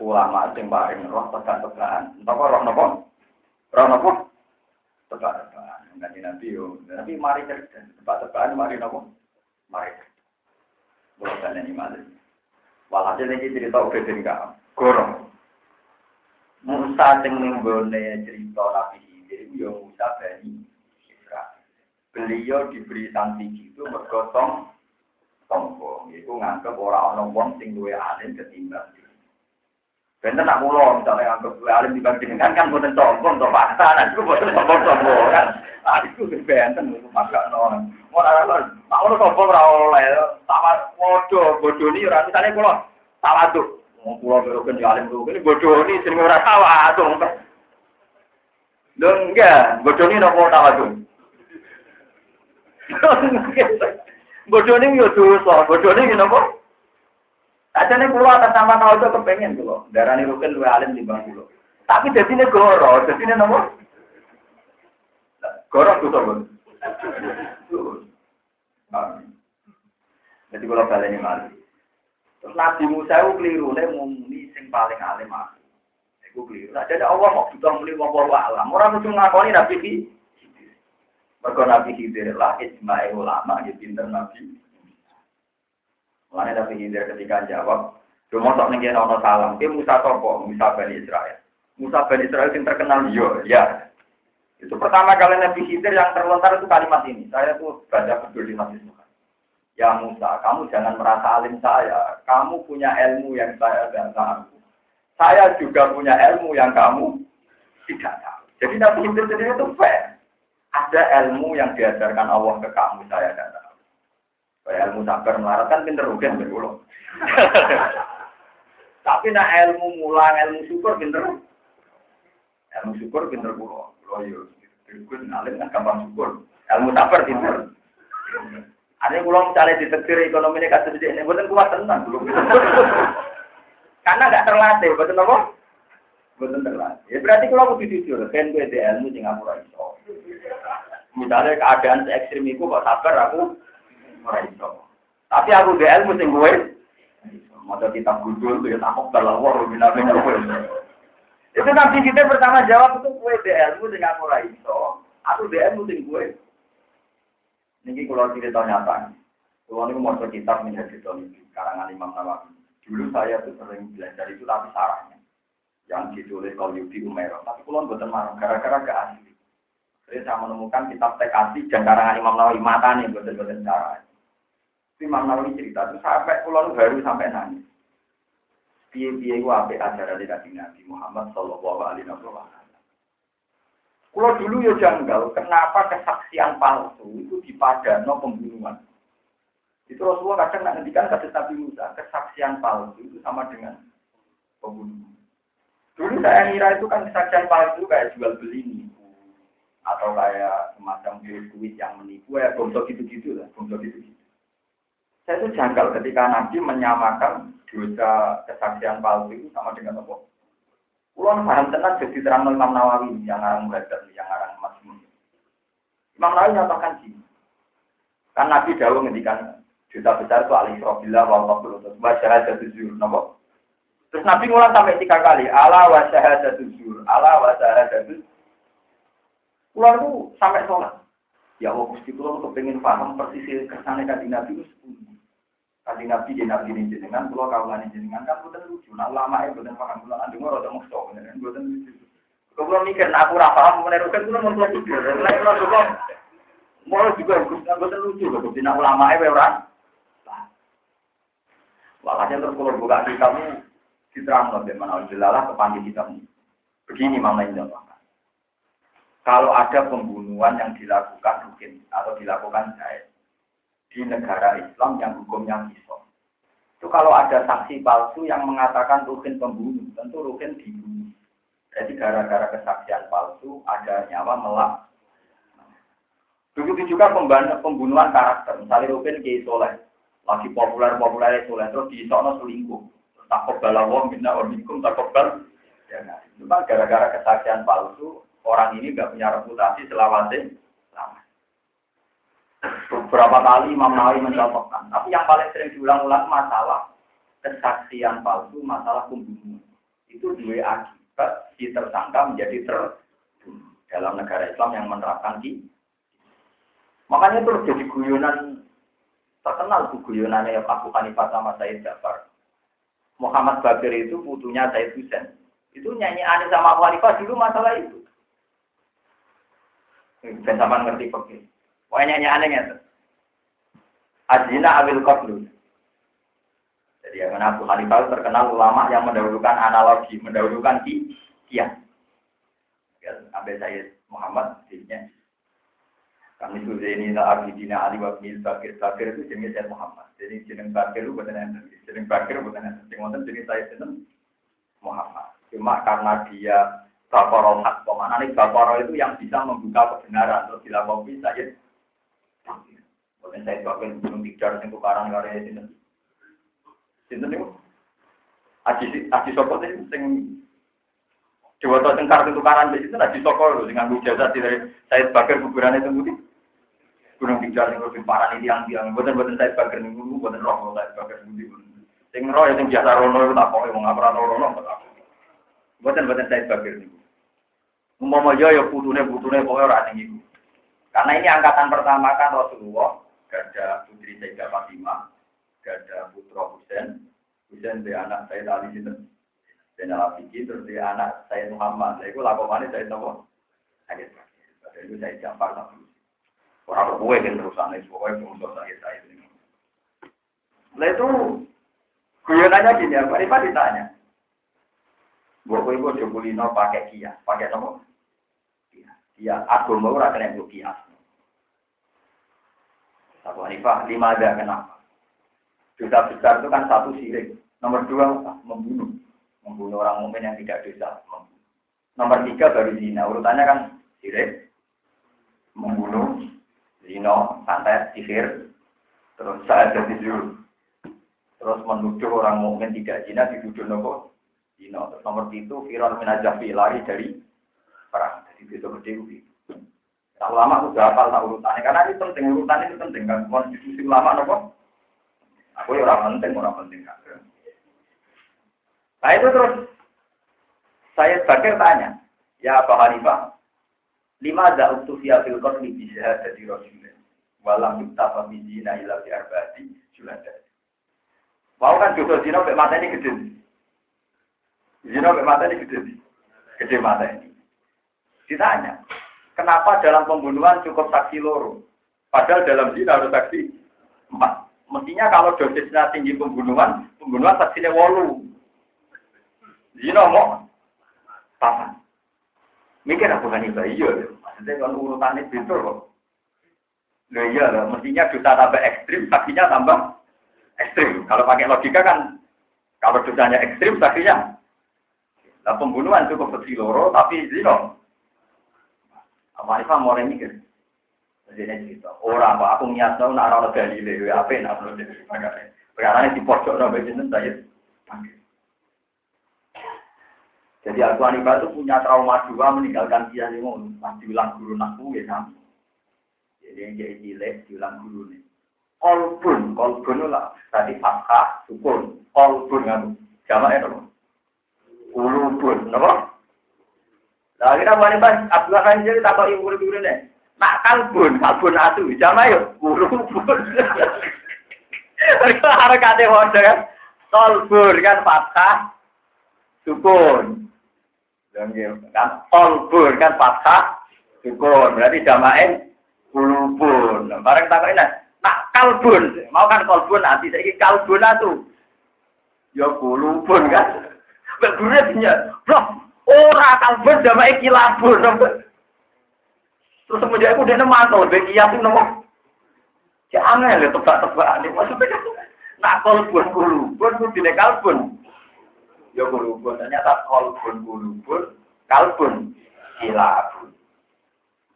Ulama sing paling roh tebak-tebakan. Entah roh nopo? Roh nopo? Tebak-tebakan. Nanti nanti yo. Tapi mari cerdas. Tebak-tebakan mari nopo? Mari. Bukan ini malah. Walhasil ini cerita udah tinggal. Gorong. Musa sing nenggone cerita Nabi Khidir yo Musa Israel. Beliau diberi sanksi itu bergotong sombong. Itu nganggep orang orang wong sing duwe alim ketimbang Bener nak mulo misalnya nganggep duwe alim dibanding kan kan boten sombong to fakta nah itu boten sombong-sombong kan. Ah itu benten itu maka no. Mau ora tak ono sombong ora oleh. Tawar bodoh bodoh ni ora misale kula tawaduk Mau pulau berokan di alim berokan ini bodoh ini sering orang tawa tuh. Enggak, bodoh ini nopo tawa tuh. Bodoh ini yo dosa, bodoh ini nopo. Aja nih pulau atas nama tahu tuh kepengen darah ini rukin dua alim di bang pulau. Tapi jadi ini goro, jadi ini nopo. Goro tuh tuh. Jadi kalau ini malu. Terus Nabi Musa itu keliru, dia muni sing paling alim aku. Itu keliru. Nah, jadi Allah mau juga muni wong alam. Orang mesti ngakoni Nabi. Mereka Nabi Khidir lah, ijma'i ulama, ya pinter Nabi. Mulanya Nabi Khidir ketika jawab, Cuma sok nengen ono salam, dia Musa sopo, Musa Bani Israel. Musa Bani Israel yang terkenal, yo, ya. Itu pertama kali Nabi Khidir yang terlontar itu kalimat ini. Saya tuh baca betul di Musa. Ya Musa, kamu jangan merasa alim saya. Kamu punya ilmu yang saya tidak tahu. Saya juga punya ilmu yang kamu tidak tahu. Jadi Nabi Khidir sendiri itu fair. Ada ilmu yang diajarkan Allah ke kamu, saya tidak tahu. Ilmu sabar melarat kan pinter rugen berulang. Tapi nak ilmu mulang, ilmu syukur pinter. Ilmu syukur pinter pulau. Pulau yo, berikut alim kan gampang syukur. Ilmu sabar pinter. Ada pulau misalnya ditetir ekonomi ini kasih ini, bukan kuat tenang belum. Karena nggak terlatih, betul apa? Betul terlatih. Ya berarti kalau aku jujur, kan gue ilmu Singapura itu. Misalnya keadaan se ekstrim itu kok sabar aku ora. Tapi aku di ilmu sing gue mau kitab gudul tuh ya takut kalau wah bina bina Itu nanti kita pertama jawab itu gue di ilmu sing aku ora. Aku di ilmu sing gue ini kalau cerita nyata. Kalau ini mau kitab menjadi di karangan Imam Nawawi. Dulu saya tuh sering belajar itu tapi sarahnya. Yang ditulis Qalyubi Umairah. Tapi kalau buatan marah, gara-gara gak asli. Jadi saya menemukan kitab asli dan karangan Imam Nawawi mata nih buatan-buatan cara. Imam Nawawi cerita itu sampai pulau baru sampai nangis. Piye-piye gua apa ajaran dari Nabi Muhammad Shallallahu Alaihi Wasallam. Kalau dulu ya janggal, kenapa kesaksian palsu itu dipadano pembunuhan? Itu Rasulullah kadang nak ngendikan kata Nabi Musa, kesaksian palsu itu sama dengan pembunuhan. Dulu saya kira itu kan kesaksian palsu kayak jual beli nipu atau kayak semacam kuis yang menipu ya bongso gitu-gitu lah, bongso gitu-gitu. Saya itu janggal ketika Nabi menyamakan dosa kesaksian palsu itu sama dengan apa? Kulo paham tenang jadi terang Imam Nawawi yang ngarang Muhammad, yang ngarang Masmun. Imam Nawawi nyatakan sih, kan Nabi dahulu ngendikan juta besar itu alih robillah wa Allah wa syahadat zuhur, nopo. Terus Nabi ngulang sampai tiga kali, ala wa syahadat zuhur, ala wa syahadat Kulo itu sampai sholat. Ya Allah, Gusti kulo kepengen paham persis kesannya kan Nabi itu Kali nabi di nabi ini jenengan, kalau kawan ini jenengan kan bukan lucu. Nah lama ya bukan paham, kalau anda mau rada musuh, kan bukan lucu. Kalau mikir, nah aku rapaham, menerukan itu mau lucu. Nah kalau juga, mau juga bukan lucu, kalau tidak ulama ya orang. Makanya terus kalau buka di kamu, diterang lebih mana jelalah kepanggil kita. Begini mana ini Kalau ada pembunuhan yang dilakukan mungkin atau dilakukan saya, di negara Islam yang hukumnya kisah. Itu kalau ada saksi palsu yang mengatakan Rukin pembunuh, tentu Rukin dibunuh. Jadi gara-gara kesaksian palsu ada nyawa melak. Begitu juga pembunuhan karakter. Misalnya Rukin Kiai Soleh, lagi populer-populer Soleh, terus di sana selingkuh. Takut balawong, minna ormikum, takut bal. Ya kan? Cuma gara-gara kesaksian palsu, orang ini nggak punya reputasi selawase lama. Beberapa kali Imam Nawawi mencontohkan, tapi yang paling sering diulang-ulang masalah kesaksian palsu, masalah pembunuhan. Itu dua akibat si tersangka menjadi ter dalam negara Islam yang menerapkan di Makanya itu jadi guyonan terkenal tuh guyonannya yang Abu Hanifah sama Said Jafar. Muhammad Bakir itu putunya Said Husain. Itu nyanyi aneh sama Abu Hanifah dulu masalah itu. Dan sama ngerti pergi. Wah nyanyi aneh ya. Azina Abil Qadlu. Jadi yang Abu Hanifah terkenal ulama yang mendahulukan analogi, mendahulukan dia. Ya, sampai saya Muhammad disnya kami sudah ini tak abidina Ali wa bin Bakir. Bakir itu jenis saya Muhammad. Jadi jenis Bakir itu bukan yang jenis Bakir bukan yang Muhammad jenis saya jenis Muhammad. Cuma karena dia Baporo hak, pemana nih Baporo itu yang bisa membuka kebenaran. Terus bila mau bisa ya. Bukan saya Bakir gunung tidar yang tukaran karya ini. Sinten itu? Aji aji sopot ini sing Dewa tengkar tukaran di situ aji sokol dengan jasa dari saya Bakir kuburan itu mungkin. Gunung Tidar yang lebih parah ini yang yang buatan saya bagian ini dulu buatan roh saya bagian ini. Sing roh yang biasa rono tak kau yang ngapra rono Buatan buatan saya bagian ini. Umum aja ya putune putune pokoknya orang ini. Karena ini angkatan pertama kan Rasulullah, gada putri Sayyidah Fatimah, gada putra Husain, Husain dia anak saya tadi itu, dan Al-Fikri terus dia anak saya Muhammad. Nah, itu lakukannya saya tahu. Ada itu saya Jafar sama Orang kue yang terusan itu, pokoknya untuk saya saya ini. Nah itu, nanya gini, apa ditanya. Bapak ibu kulino pakai kia, pakai apa? Aku mau ora kena kia. Abu Hanifah, lima ada kenapa? Dosa besar itu kan satu sirik. Nomor dua, membunuh. Membunuh orang mukmin yang tidak dosa. Nomor tiga baru zina. Urutannya kan sirik, membunuh, Zino, santet, sihir, terus saya jadi juru. Terus menuduh orang mungkin tidak zina dituduh nopo Zino. Terus nomor itu Firon minajafi lari dari perang. Itu gede itu. Nah, ulama itu hafal tak urutannya karena ini penting urutan itu penting kan. Konstitusi ulama nopo. Aku ya orang penting orang penting kan. Nah itu terus saya sebagai tanya, ya Pak Hanifah, Lima ada untuk via fil qatli bisa jadi rasulullah. Walam yuktafa bi zina ila bi arba'ati julada. Mau kan jodoh zina mek mata ini gede. Zina mek mata ini gede. Gede mata ini. Ditanya, kenapa dalam pembunuhan cukup saksi loro? Padahal dalam zina harus saksi empat. Mestinya kalau dosisnya tinggi pembunuhan, pembunuhan saksinya wolu. Zina mau papan. Mikir aku kan itu iya, maksudnya kan urutannya pintu kok. Loh iya loh, mestinya dosa tambah ekstrim, saksinya tambah ekstrim. Kalau pakai logika kan, kalau dosanya ekstrim, saksinya. Nah pembunuhan cukup kecil loro, tapi zino. Apa Ifah mulai mikir? Jadi ini cerita, orang apa, aku niat tahu nak orang Galileo, apa yang nak perlu jadi Perkara di pojok, nabi jeneng saya panggil. Jadi Abu Hanifah itu punya trauma juga meninggalkan dia ini mau diulang guru naku ya sama. Jadi yang jadi cilik diulang guru nih. Kolbun, kolbun lah. Tadi fathah, sukun, kolbun kan. Jama itu. Kulubun, apa? Nah kita Abu Hanifah, Abu Hanifah jadi tak tahu ibu guru nih. Nak kalbun, kalbun atu, jama yuk, kulubun. Mereka harakatnya hoda kan. Kolbun kan? Fathah, sukun. kan? Kolbun kan? Fathah sukun. Berarti jamain kulubun bareng tak ini nak kalbun. Mau kan kolbun nanti saya kalbun itu ya kulubun kan? Bergurih punya. Bro ora kalbun jamain kilabun terus kemudian aku udah bagi yang itu nomor ya aneh ya tebak-tebak maksudnya nak kolbun kulubun tidak kalbun Ya kulubun, ternyata kolbun kulubun, kalbun kilabun.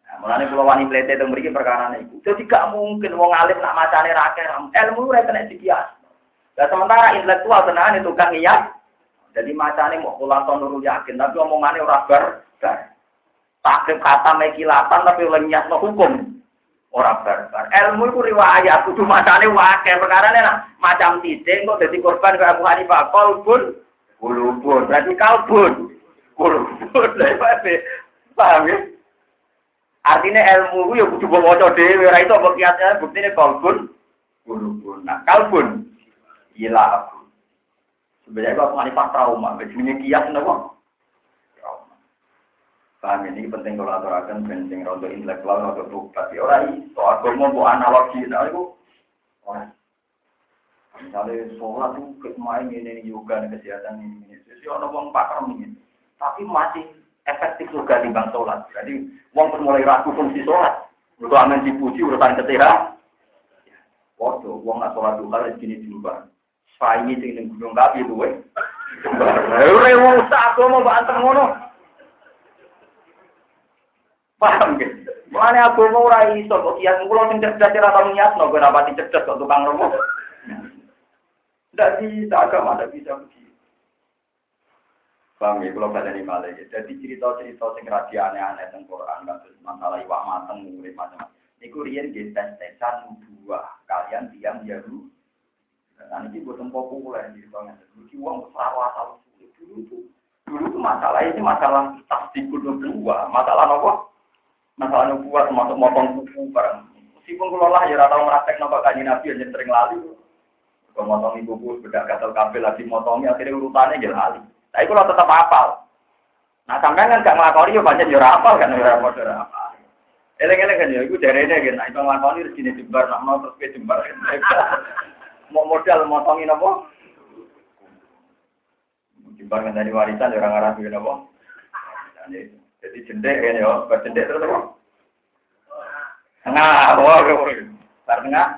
Nah, mulanya kalau wani plete itu memiliki perkara itu. Jadi gak mungkin wong alim nak macane rakyat, ilmu ora kena dikias. Nah, sementara intelektual tenan itu kan iya. Jadi macane mau pulang tahun nurul yakin, tapi omongannya ora bar. Takrib kata mekilatan tapi lenyat no hukum. Ora barbar. Ilmu itu riwayat, kudu macane wae perkara nah, macam titik kok dadi korban ke Abu Hanifah kalbun kulubun. Berarti kalbun kulubun. Paham ya? Artinya ilmu itu ya kudu baca dhewe, ora itu apa kiatnya buktine kalbun kulubun. Nah, kalbun gila Sebenarnya Abu Hanifah trauma, begini kias napa? Paham ini penting kalau aturakan penting rondo intelektual rondo buka. Tapi orang itu agama bu analogi, nah itu orang. Misalnya sholat itu main ini juga kesehatan ini, ini. Jadi orang mau pakar ini, tapi masih efektif juga di bang sholat. Jadi uang pun mulai ragu fungsi sholat. Untuk aman dipuji urusan ketiga. Waktu uang nggak sholat dulu harus gini dulu bang. Saya ini sing gunung kapi itu, weh. Ora usah aku mau banter ngono. Paham gitu? Mulane aku mau ora iso kok kias kula sing cerdas ora tau niatno kowe rapati cerdas kok tukang romo. Tidak bisa agama tidak bisa begitu. Paham ya, kalau baca malah ya. Jadi cerita-cerita sing rahasia aneh-aneh tentang Quran, kasus masalah iwak mateng, murid macam-macam. Niku riyen nggih tes-tesan buah kalian tiang Yahudi. Nah, ini buatan populer di. Dulu ki uang besar asal dulu itu. Dulu itu masalah ini masalah tasdikul dua, masalah apa? masalah nubuat termasuk motong kuku barang. Meskipun kalau lah ya tahu ngeraktek nopo kaji nabi aja sering lali. Kalau motong kuku beda gatel kabel lagi motongnya akhirnya urutannya jadi lali. Tapi kalau tetap apal. Nah sampai kan gak ngelakoni ya banyak ya apal kan ya model apal. Eleng-eleng kan ya, itu ini kan, nah itu ngelakoni harus gini jembar, mau terus jembar. Mau modal motongin apa? Jembar kan dari warisan ya orang Arab ya apa? Jadi jendek kan ya, berjendek terus apa? Tengah, wah, bar tengah,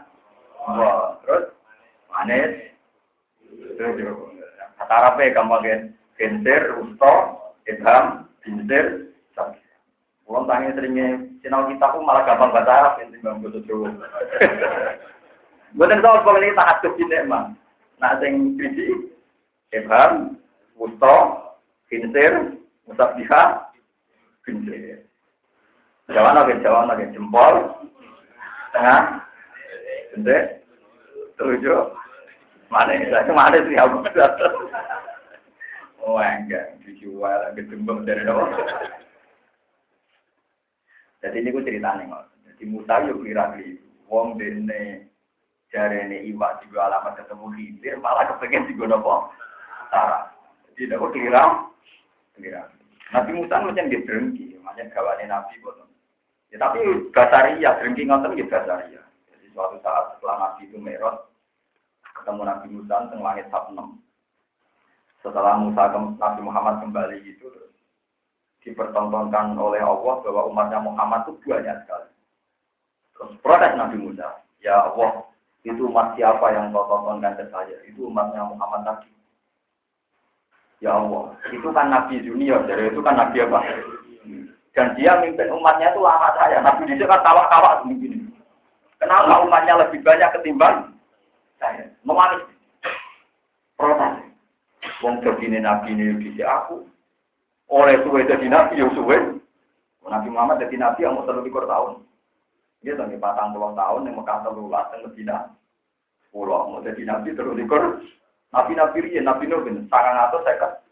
wah, terus manis, terus kata rapi gampang kan, gentir, usto, idham, bintir. Ulang tanya seringnya sinau kita pun malah gampang baca Arab yang timbang bahasa. Bukan kalau ini tak ada emang. Nah, sing biji, idham, usto, bintir, musabdiha, Bintik. Jawa lagi, Jawa lagi jempol, tengah, bintik, tujuh, mana ini saya mana sih aku Oh enggak, dijual jempol dari bawah. Jadi ini gue cerita nih Jadi Musa yuk kira kira, wong dene jari ini iwak juga alamat ketemu hidir, malah kepengen juga nopo. Tara. Jadi aku kira, kira. Nabi Musa macam dia berhenti, macam gawane Nabi boten. Ya tapi basaria, berhenti ngoten gitu basaria. Jadi suatu saat setelah Nabi itu merot, ketemu Nabi Musa teng langit sabnem. Setelah Musa Nabi Muhammad kembali gitu, dipertontonkan oleh Allah bahwa umatnya Muhammad itu banyak sekali. Terus protes Nabi Musa, ya Allah, itu umat siapa yang kau tontonkan ke saya? Itu umatnya Muhammad tadi. Ya Allah, itu kan Nabi junior, jadi itu kan Nabi apa? Dan dia mimpin umatnya itu lama saya. Nabi di kan tawa-tawa begini. Kenapa umatnya lebih banyak ketimbang saya? Memanis. Protes. Wong jadi Nabi ini bisa aku. Oleh suwe jadi Nabi, yang suwe. Nabi Muhammad jadi Nabi yang mau terlalu tahun. Dia sampai patang puluh tahun yang Mekah telulah, yang Medina. Pulau mau jadi Nabi terus dikur. Nabi-nabi riyen, Nabi Nuh bin atau seket.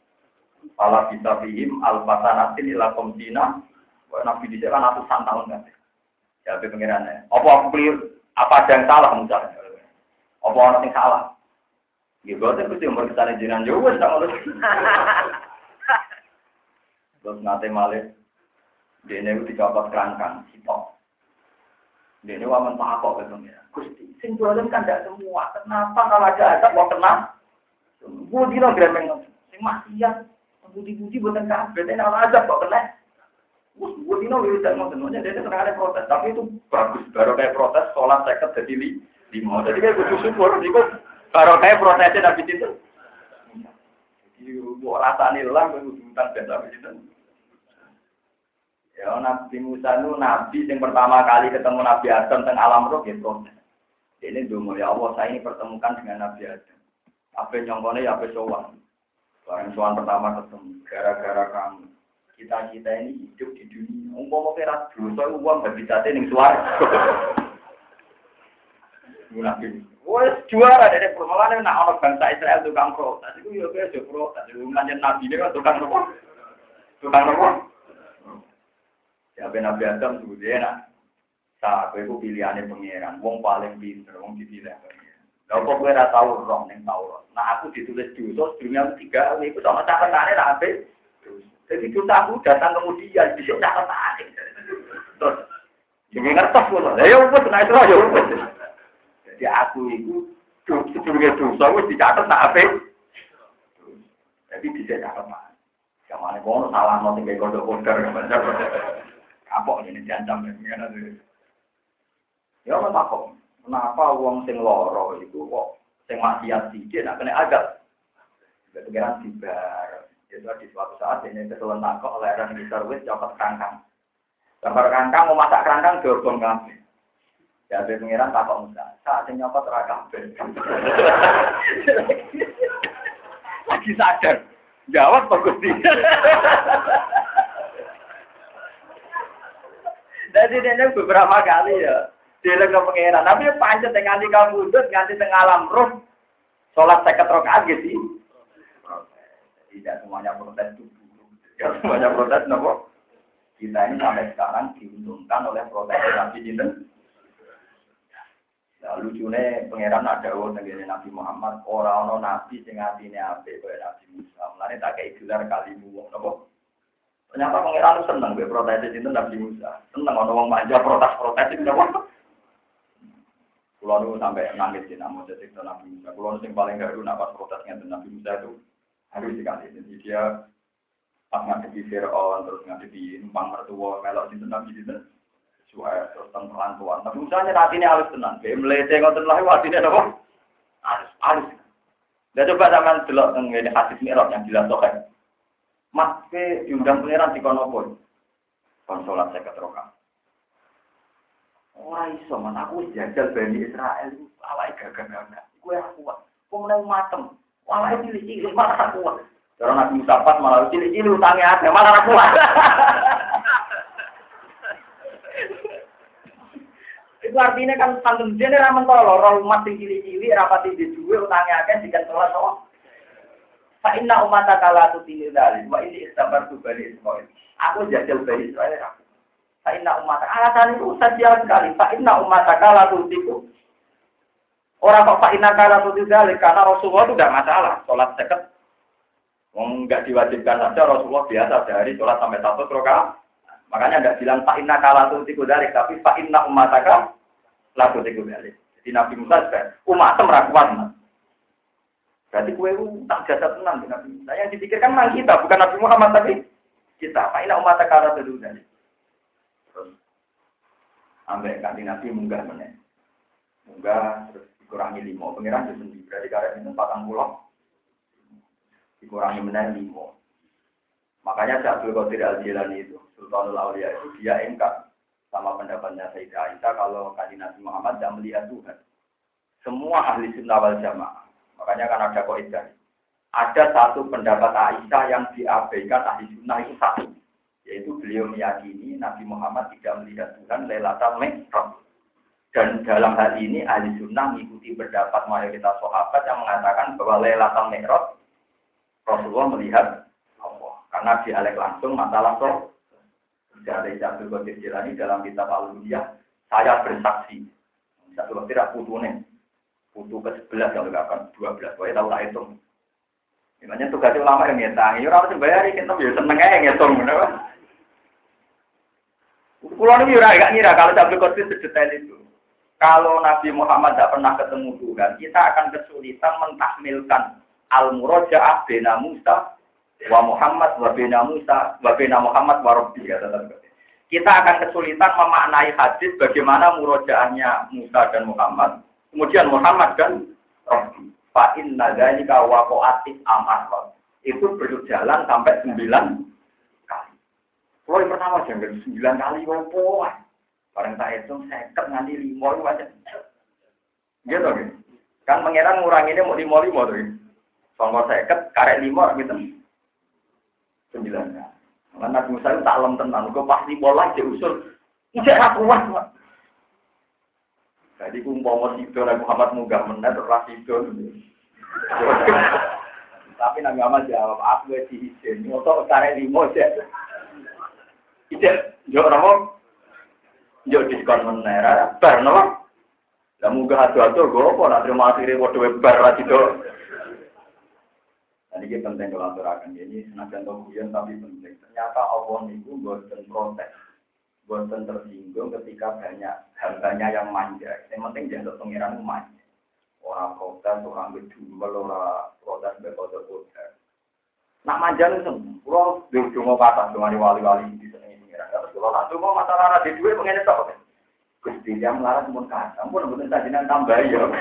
Pala bisa fihim al-fasanatin ila komdina. Nabi di sana ratusan tahun kan. Ya, tapi pengirannya. Apa aku clear? Apa ada yang salah misalnya? Apa orang yang salah? Ya, berarti itu yang berkesan jiran juga, sama lu. Terus nanti malah, dia ini dicopot kerangkang, sitok. Dia ini waman tak apa, gitu ya. Gusti, sing kan tidak semua. Kenapa kalau ada azab mau kena? Budi lo gremeng sing maksiat, budi-budi buatan kabeh, nek ana azab kok kena. Wes budi lo tak ngoten, dia itu ada protes, tapi itu bagus. Baru kayak protes, sholat seket jadi li, lima. Jadi kayak butuh syukur, itu baru kayak protesnya nabi itu. Jadi buat rasanya lah, gue utang dan nabi itu. Ya Nabi Musa itu nabi yang pertama kali ketemu Nabi Adam tentang alam roh ya. Ini dulu ya Allah saya ini pertemukan dengan Nabi Adam. Apa nyongkone ya apa sowan. Barang soal pertama ketemu, gara-gara kamu. Kita-kita ini hidup di dunia. Umpama kira dosa uang gak bisa suara. Nabi. Wes juara dari permulaan nak orang bangsa Israel tukang protes. Itu ya biasa protes. Itu ngajen Nabi kan tukang apa? Tukang apa? Ya Nabi Adam sebutnya nak. Saat itu pilihannya pengiran. Wong paling pinter, wong dipilih pengiran. Lah kok kowe ora tau roh ning Taurat. Nah aku ditulis dosa dunia tiga ini itu sama catatannya ra ape. Jadi dosa aku datang kemudian bisa catatan. Terus jadi ngertos kok. Ya wis nek itu ya wis. Jadi aku itu sebelumnya dosa wis dicatat tak ape. Jadi bisa catatan. Kamane kono salah mau tinggal kodok-kodok. Kapok ini diancam ya. Ya apa kok? Kenapa uang sing loro itu kok sing maksiat sithik nak kena agak? Pengiran dibar. Itu di suatu saat ini keselan takok oleh orang di servis copot kangkang. Gambar kangkang mau masak kangkang dorong kabeh. Ya ada pengiran takok musa. Saat ini nyopot ra. Lagi sadar. Jawab Pak Gusti. Jadi ini beberapa kali ya. Dia ke pengeran. Tapi pancet dengan di kamu udut, nganti tengah alam roh. Sholat seket rokaat gitu. Tidak semuanya protes semuanya protes nopo. Kita ini sampai sekarang diuntungkan oleh protes Nabi Jinten. Nah, lucunya pangeran ada orang negeri Nabi Muhammad orang orang Nabi sing ape kaya Nabi Musa. Mulane tak kayak gelar kalimu nopo. Ternyata pangeran seneng gue protes itu Nabi Musa. Seneng orang orang manja protes-protes itu nopo. Kulo nu sampai nangis di nama jadi Nabi Musa. Kulo sing paling garu nak pas protesnya Nabi Musa itu harus dikasih. Jadi dia pas ngadepi Fir'aun terus ngadepi numpang mertua melok di Nabi Sinten. Suaya terus tentang tuan. Nabi Musa nya hati ini halus tenang. Dia melete ngotot lah ini apa? Halus, halus. Dan coba zaman delok tentang hadis Mi'raj yang jelas. Mas ke diundang pangeran di kono pun. Konsolat saya keterokan. Ora iso man aku jajal Bani Israel awake gagah-gagah. Iku ora kuat. Kok meneh matem. Awake cilik-cilik malah ora kuat. Cara Nabi Musa malah cilik-cilik utange akeh malah ora kuat. Itu artinya kan tanggung jene ra mentolo, ora umat sing cilik-cilik rapati di duwe utange akeh dikan sholat to. Fa inna umataka la tutini dzalik wa inni istabartu bani Israil. Aku jajal Bani Israel ra Pak Inna umat alasan itu saja sekali. Pak Inna umat kala tutiku. Orang kok Pak Inna kala tutiku karena Rasulullah itu tidak masalah. Sholat seket. Wong nggak diwajibkan saja Rasulullah biasa dari sholat sampai satu rakaat. Makanya tidak bilang Pak Inna kala tutiku dari tapi Pak Inna umat kala tutiku dari. Jadi Nabi Musa umat merakuat. Berarti kue tak jasa tenang dengan Nabi Musa. Yang dipikirkan memang kita, bukan Nabi Muhammad tapi kita. Pak Inna umat kala tutiku dari. Ambek kanti nabi munggah meneh. Munggah terus dikurangi lima. Pengiran itu sendiri. Berarti karena itu patang pulau. Dikurangi meneh lima. Makanya Syabdul Qadir Al-Jilani itu, Sultanul Aulia itu, dia engkar sama pendapatnya Sayyidah Aisyah kalau kanti Nabi Muhammad tidak melihat Tuhan. Semua ahli sunnah wal jamaah. Makanya kan ada koidah. Ada satu pendapat Aisyah yang diabaikan ahli sunnah itu satu yaitu beliau meyakini Nabi Muhammad tidak melihat Tuhan Lailatul Mi'raj. Dan dalam hal ini ahli sunnah mengikuti pendapat mayoritas sahabat yang mengatakan bahwa Lailatul Mi'raj Rasulullah melihat Allah. Karena dialek langsung masalah roh. Dari Jabir Qadir dalam kitab al saya bersaksi. Satu tidak putunya. Putu ke sebelas yang akan dua belas. Pokoknya tahu lah itu. Gimana tugasnya ulama yang ngitangi. Orang harus bayar, kita bisa seneng aja ngitung. Pulau ini ora gak ngira kalau Abdul Qadir sedetail itu. Kalau Nabi Muhammad tidak pernah ketemu Tuhan, kita akan kesulitan mentahmilkan al-murajaah bena Musa wa Muhammad wa bena Musa wa bena Muhammad wa Rabbi kata Kita akan kesulitan memaknai hadis bagaimana murojaahnya Musa dan Muhammad, kemudian Muhammad dan Rabbi. Fa inna dzalika waqa'atis amar. Itu berjalan sampai sembilan kalau yang pertama jangan sembilan kali wopo. Barang tak hitung seket nanti lima itu aja. Gitu kan? Kan pangeran ini mau lima lima tuh. Songko seket, karek lima, gitu. Sembilan. Karena Nabi Musa itu tak lem tenan, kok pasti bola dia usul. Tidak aku kuat. Jadi aku mau sido, Nabi Muhammad munggah menet, ora sido. Tapi Nabi Muhammad jawab, aku wis diizin, ngotok karek lima aja. Ijek, yo ora yo diskon menet, bar nopo. Lah munggah adu-adu gue apa, nak terima akhirnya waduh bar lah gitu. Jadi ini penting kalau aturakan ini senajan guyon tapi penting. Ternyata Allah niku boten protes, boten tersinggung ketika banyak hambanya yang manja. Yang penting jangan pengiran manja. Orang protes, orang berdua, orang protes berkota kota. Nak manja itu seneng. Kalau di ujung kata dengan wali-wali di sini pengiran. Terus kalau nak cuma masalah di dua pengen itu Gusti yang melarat pun kata, pun betul sajinan tambah ya.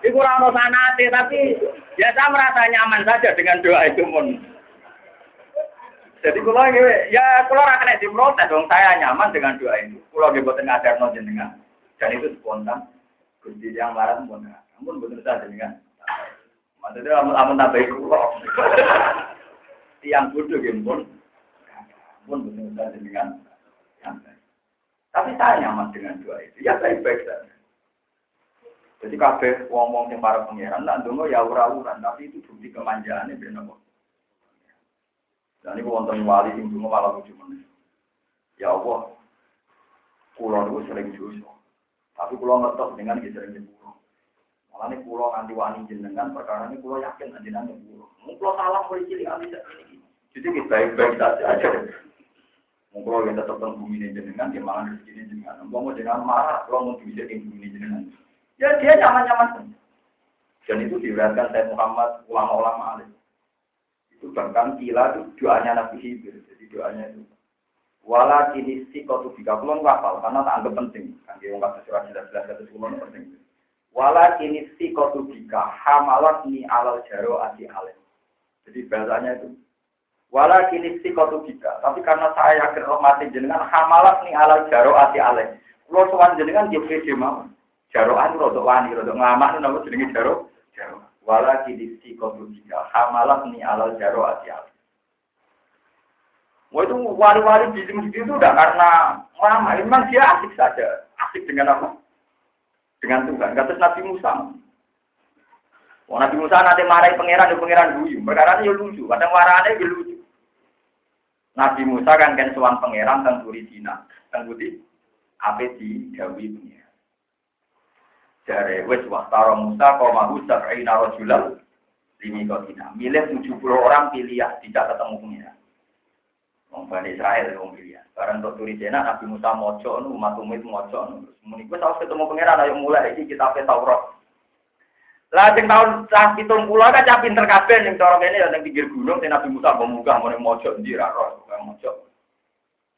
Iku ora ono sanate tapi ya saya merasa nyaman saja dengan doa itu pun. Jadi kalau ya kalau ora kena diprotes dong saya nyaman dengan doa itu. Kalau nggih boten ngajarno jenengan dan itu spontan. Gusti yang marah pun ampun betul saja dengan. Maksudnya amun amun tambah kula. Tiang bodoh nggih pun. Ampun betul saja dengan. Tapi saya nyaman dengan doa itu. Ya baik-baik saja. Jadi kabeh wong-wong yang para pangeran nak ndonga ya ora-uran, tapi itu bukti kemanjaane ben apa. Dan ini wonten wali sing ndonga malah lucu meneh. Ya Allah, kula niku sering dosa. Tapi kula ngertos dengan iki sering nyepuro. Malah nih kula nganti wani jenengan perkara ini kula yakin jenengan nyepuro. Mung kula salah mulai cilik ali iki. Jadi kita baik-baik saja. Mung kula tetep teng bumi jenengan, dia mangan rezeki jenengan. Mau jenengan marah, kula mau bisa ing bumi jenengan. Ya dia nyaman-nyaman. Dan itu diriwayatkan saya Muhammad ulama-ulama alim. Itu bahkan kila itu doanya Nabi Hibir. Jadi doanya itu. Wala kini si kau tiga puluh kapal karena tak anggap penting. Kan dia nggak surat jelas-jelas kata sepuluh penting. Wala kini si kau tiga hamalat ni alal jaro ati alim. Jadi bahasanya itu. Wala kini si kau tiga. Tapi karena saya yakin mati jenengan hamalat ni alal jaro ati alim. Kalau soal jenengan dia pede mau. Jaroan rodok wani, rodok ngamak nama jenenge jaro. Wala kidisi kodudika. Hamalah ni alal jaro asial. Wah itu wali-wali di sini itu udah karena lama, memang dia asik saja. Asik dengan apa? Dengan Tuhan. Kata Nabi Musa. Wah, Nabi Musa nanti marahi pangeran, ya pangeran guyu. Perkara ya lucu, kadang marahnya ya lucu. Nabi Musa kan kan suan pangeran tentang Turi Cina, tentang Budi, apa di Dawi pangeran. Jare wis waktara Musa qaumahu sab'ina rajulan limi kotina. Milih 70 orang pilih ya, tidak ketemu pengira. Wong Bani Israel wong pilih. Barang untuk turi jena Nabi Musa mojo nu umat umat mojo nu. Muni kuwi harus ketemu pengira ayo mulai iki kita Taurat. Lah sing tahun sak 70 kan cah pinter kabeh ning cara kene ya ning pinggir gunung Nabi Musa munggah ngene mojo ndi ra ro mojo.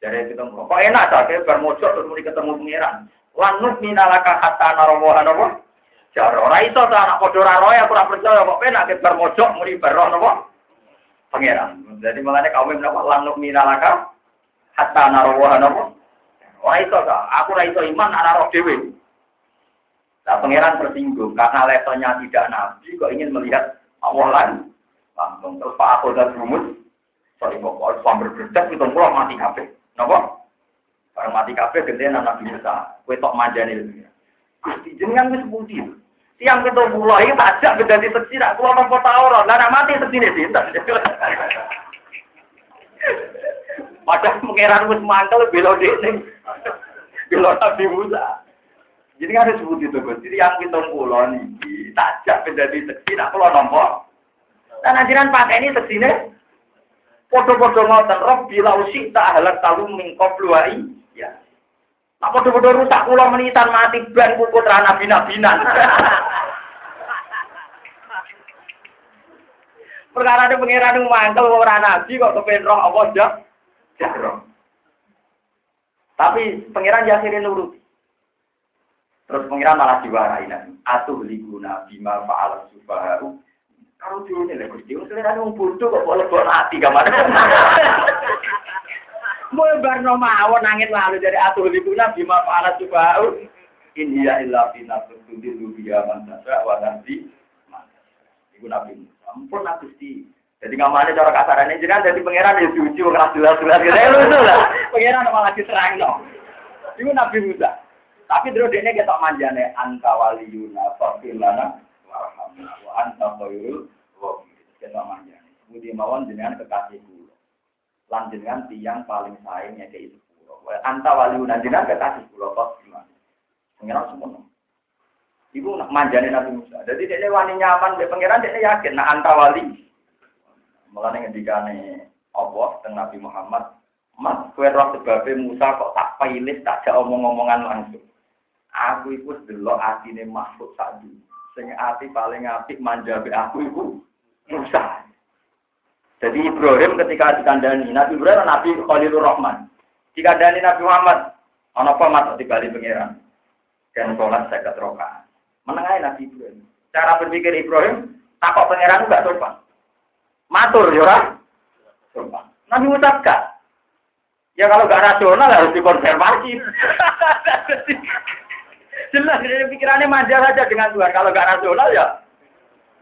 Jare ketemu. Kok enak ta ke bar terus muni ketemu pengiran. Lanut minalaka hatta narawa napa? Jaro ora iso anak padha ora roe ora percaya kok penak ke bar mojok muni napa? Pangeran. Jadi makanya kaum napa lanut minalaka hatta narawa napa? Ora iso aku ora iso iman ana roh dhewe. Nah, pangeran tersinggung karena levelnya tidak nabi kok ingin melihat Allah lain. Langsung terus Pak Aku dan Rumus, sorry kok, harus sambil berdetak itu mati kabeh. Napa? Barang mati kabeh gedean anak Musa. Kowe tok manjane lho. Gusti jenengan wis pundi. Tiang ketua pulau ini tajak beda di seksi nak keluar nopo tauron. Lah mati seksi sinten. Padahal pangeran wis mantel belo dene. Belo Nabi Musa. Jadi kan disebut itu Gusti. Yang kita pulau niki tajak beda di seksi nak keluar nopo. Dan ajaran pakai ini seksine Podo-podo ngoten roh bila usik tak halak tahu mingkop luai. Ya. Nah, podo-podo rusak pulau menitan mati ban kuku terana bina-binan. Perkara ada pengiran mantel orang nabi kok kepen roh apa aja. Jarang. Tapi pengiran jasirin nurut. Terus pengiran malah diwarai nanti. Atuh liguna bima fa'al subaharu kalau dulu nih, Gusti, selera nung bodoh kok boleh buat hati kamar. Mau barno mau nangin lalu dari atuh libuna bima para coba. Ini ya bina tertundi lubiya mansasa wa nanti Ibu Nabi. Ampun Nabi Gusti. Jadi ngamane cara kasarannya jenengan jadi pangeran ya suci ora jelas-jelas. Ya lucu lah. Pangeran malah no. Ibu Nabi Musa. Tapi terus dia ketok manjane anta waliyuna faqil warhamna wa anta khairul rahimin. Ketok manjane. Budi mawon jenengan kekasih kula. Lan jenengan tiyang paling saing ya itu kula. Anta waliyuna jenengan kekasih kula kok gimana? Pangeran semua. Ibu nak manjane Nabi Musa. Jadi dia wani nyaman be pangeran dia yakin nak anta wali. Mulane ngendikane Allah teng Nabi Muhammad, "Mas, kowe roh sebabe Musa kok tak pilih tak jak omong-omongan langsung." Aku iku delok atine makhluk sak Sing ati paling apik manja be aku iku Musa. Jadi Ibrahim ketika dikandani, Nabi Ibrahim Nabi Khalilur Rahman. Dikandani Nabi Muhammad, ana apa mas dibalik pangeran? Dan sholat saya keterokaan. Menengahi Nabi Ibrahim. Cara berpikir Ibrahim, takut pangeran enggak sopan. Matur, ya Sopan. Nabi Musa Ya kalau enggak rasional harus dikonfirmasi. Jelas, dari pikirannya manja saja dengan Tuhan. Kalau enggak rasional ya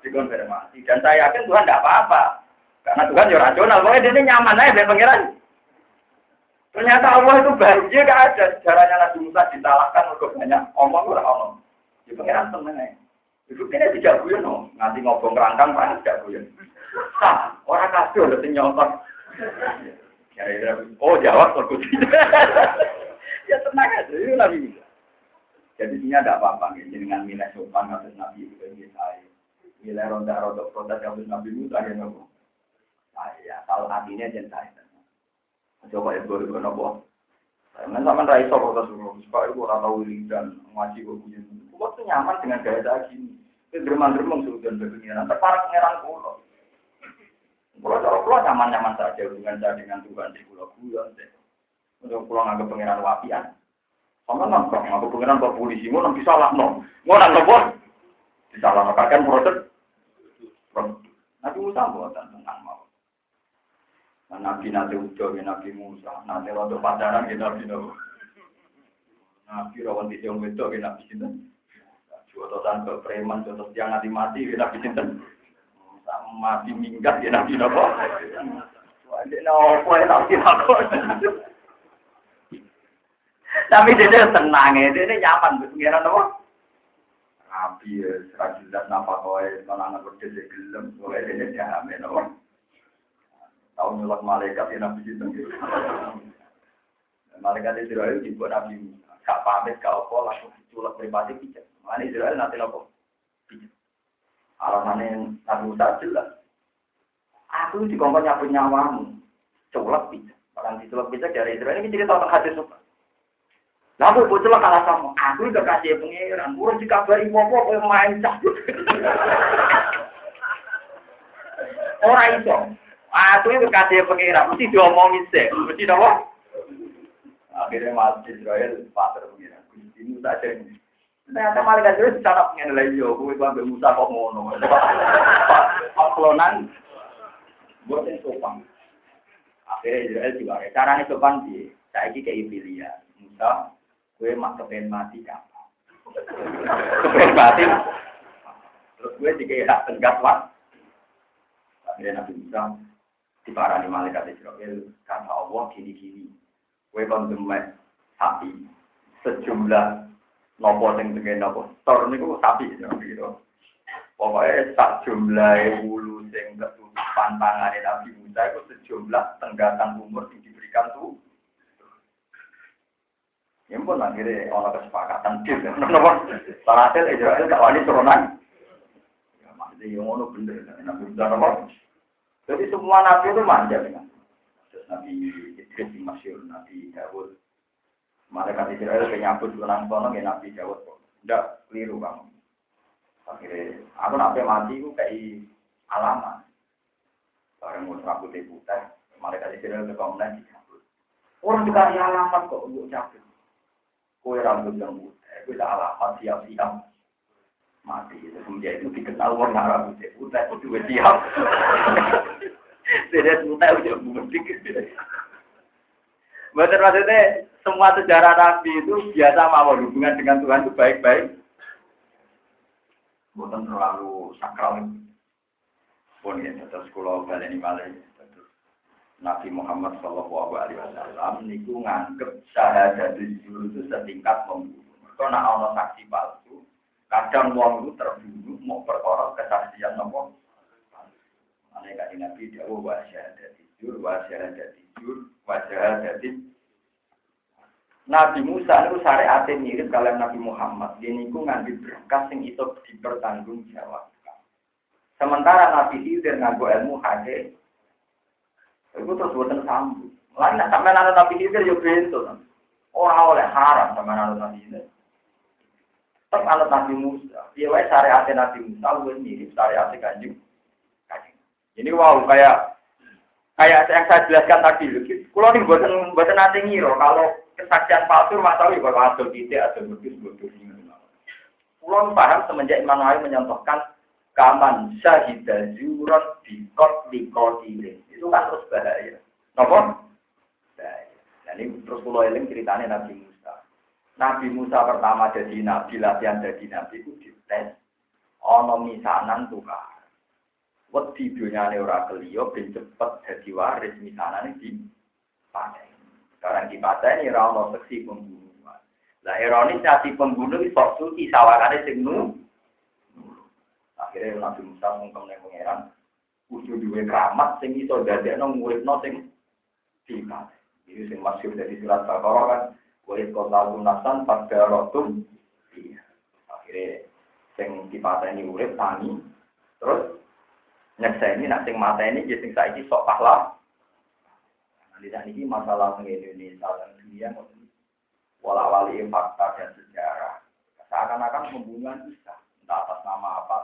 dikonfirmasi. Dan saya yakin Tuhan enggak apa-apa. Karena Tuhan ya rasional. Pokoknya dia nyaman aja dengan pangeran. Ternyata Allah itu bahagia gak ada. Caranya Nabi Musa disalahkan untuk banyak omong orang omong. Di pengiran temen ya. Itu kini tidak guyon no. Nanti ngobong kerangkang panas tidak guyon. Nah, orang kasih udah. Ya, ya, oh jawab terus. ya tenang aja, itu Nabi Musa. Jadi ini ada apa-apa nih, dengan nilai sopan kasus Nabi itu yang saya. Nilai ronda-ronda protes kasus Nabi Musa ya nopo. Saya, kalau hatinya jangan saya. Coba ya, gue nopo. Karena sama raiso kok Rasulullah, supaya itu orang tahu dan ngaji kok punya. Waktu nyaman dengan gaya tadi. Itu derman-derman sudah berpengiran, terparak pengiran pulau. Pulau cara pulau nyaman-nyaman saja hubungan saya dengan Tuhan di pulau pulau. Untuk pulau nganggap pengiran wapian. Sama nangkap, nganggap pengiran ke polisi, mau nanti salah no. Mau nangkap bos, disalah kan proses. Nabi Musa buatan tentang mau. Nabi nanti udah, Nabi Musa, nanti waktu pacaran kita Nabi Nabi. Nabi rawan di jauh itu, Nabi Sinta. Jodohan ke preman, jodoh yang nanti mati, Nabi Sinta. Mati minggat, Nabi Nabi. Wajib nopo, Nabi Nabi. Tapi dia tenang ya, dia nyaman, pengiran apa? Nabi ya, serajulat napa kowe, malah anak berdiri gelem, kowe dia jamin apa? Tahu nyulak malaikat ya Nabi itu. Malaikat Israel dibuat Nabi Musa. Gak pamit, gak apa, langsung diculak pribadi pijat. Mana Israel nanti nopo. Pijat. Alasannya Nabi Musa jelas. Aku dikongkon nyapu nyawamu. Culak pijat. Orang diculak pijat dari Israel ini cerita tentang hadis suka. Lalu bocah kalah sama aku udah kasih pengiran. Urus dikabari popo kau main cabut. Orang itu. Aku itu kasih pengira, mesti diomongin sih, mesti apa? Akhirnya Mas Israel pasar pengira, ini saja ini. Ternyata malaikat itu secara pengen lagi yo, gue ambil Musa kok ngono. Paklonan, buat yang sopan. Akhirnya Israel juga caranya sopan sih. Saya ini kayak Musa, gue mak kepen mati kapan? Kepen mati. Terus gue juga tegas lah. Akhirnya Nabi Musa, di para malaikat Israel kata Allah gini-gini kue kon gemek sapi sejumlah nopo sing tengen nopo tor niku sapi gitu pokoknya sak jumlah bulu sing ketutupan tangan Nabi Musa itu sejumlah tenggatan umur yang diberikan tuh Ya pun akhirnya orang kesepakatan deal. Nomor hasil Israel gak wani turunan. Ya maksudnya yang ngono bener. Nabi Musa nomor jadi semua nabi itu manja dengan Nabi Idris Masyur, Nabi Dawud. Malaikat Israel penyambut ulang tahun ya Nabi Dawud. Tidak keliru kamu. Akhirnya aku nabi mati itu kayak alamat. Barang mau rambut putih, malaikat Israel ke kaum. Orang dikasih alamat kok untuk cabut. Kue rambut yang putih, kue alamat siap-siap mati. Kemudian itu dikenal orang Arab putih putih itu juga siap. Tidak putih udah mudik. Betul maksudnya semua sejarah Nabi itu biasa mau hubungan dengan Tuhan itu baik-baik. Bukan terlalu sakral. pun ya terus kula baleni malih terus Nabi Muhammad Shallallahu Alaihi Wasallam niku nganggep syahadat zuhur itu setingkat membunuh. Mereka nak ono saksi palsu, kadang wong itu terbunuh mau perkara kesaksian nopo. Ane kan Nabi dawuh wa syahadat zuhur wa syahadat zuhur wa syahadat Nabi Musa itu syariatnya mirip kalian Nabi Muhammad. Dia niku ngambil berkas yang itu dipertanggungjawabkan. Sementara Nabi Khidir nganggo ilmu hadis, itu terus buatan sambung. Lain nak sampai nana Nabi Khidir yo bento. Orang oleh haram sama nana Nabi Khidir. Tetap anak Nabi Musa. Dia wae syariatnya Nabi Musa lu mirip syariatnya kanjeng. Ini wow kayak kayak yang saya jelaskan tadi. Kalau nih buatan buatan nanti ngiro kalau kesaksian palsu ya bahwa ada tidak ada modus modus Pulau paham semenjak Imam Nawawi menyontohkan kaman syahidah zuron di kot di kotilin itu kan terus bahaya. Nopo? Bahaya. Dan ini terus pulau eling ceritanya Nabi Musa. Nabi Musa pertama jadi nabi, latihan jadi nabi itu dites. Ono misanan tukar. Wedi dunyane ora keliyo ben cepet jadi waris misanan di pakai. Sekarang di ini rano seksi pembunuhan. Lah ironisnya si pembunuh itu sok suci sawarane sing. Akhirnya Nabi Musa mungkem ning pangeran kudu duwe keramat sing iso dadekno muridno sing dikat. Ini sing masih dari surat Al-Baqarah kan wa kota lunasan pada rotum. Iya. Akhirnya sing dipateni urip tani terus nyekseni nak sing mateni ya sing saiki sok pahlawan. Lihat ini masalah Indonesia dan dunia wala wali fakta dan sejarah. Seakan-akan hubungan bisa, entah atas nama apa.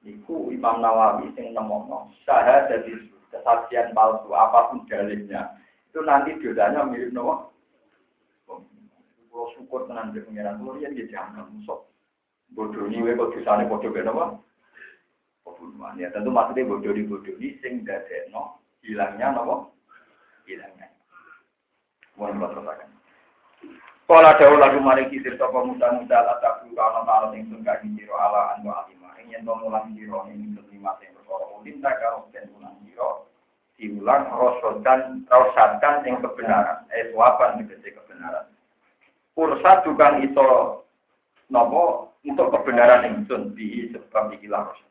Niku Imam Nawawi sing nemono syahadat itu kesaksian palsu apa pun dalilnya itu nanti dosanya mirip nopo. Kalau syukur tenan di pengiran itu dia jangan musuh. Bodoh ini kok dosanya bodoh beda apa? Pembunuhan ya tentu maksudnya bodoh di bodoh ini sing dadekno hilangnya nopo hilangnya. Mohon teruskan. Kala dawu lagu maring kisir sapa muda-muda la takru kana ta'ala ing sun kaki ala anu alima ing yen mulang sira ing lima sing perkara ulin tak karo den mulang sira diulang rosodan rosadan ing kebenaran eh suapan tegese kebenaran Kursa juga iso nopo untuk kebenaran ingsun di sebab ikilah rosa.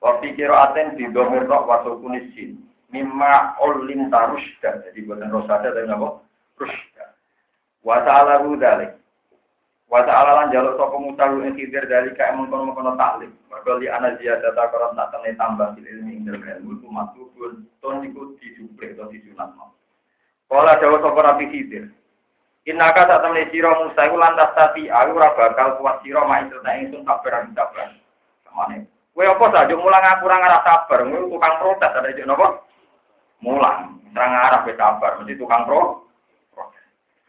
Waktu kira aten di domir rok waso kunisin mimma ulin tarusda. Jadi buatan rosada tapi apa? Rusda. Wa ta'ala dalik. Wa ta'ala lan jaluk sapa mutaru ing khidir dalika emang kono-kono taklim. Mergo li ana ziyadata tak tene tambah bil ilmi ing dalem ilmu matlubun ton iku diduplik atau disunatno. Kala dawuh sapa Nabi Khidir. Innaka sak temne sira Musa iku lantas tati aku ora bakal kuat sira mak itu tak ingsun sabar sabar. Samane. Kowe apa saja mulang aku ora ngarah sabar, kowe tukang protes ada iki napa? mulang arah wis sabar mesti tukang pro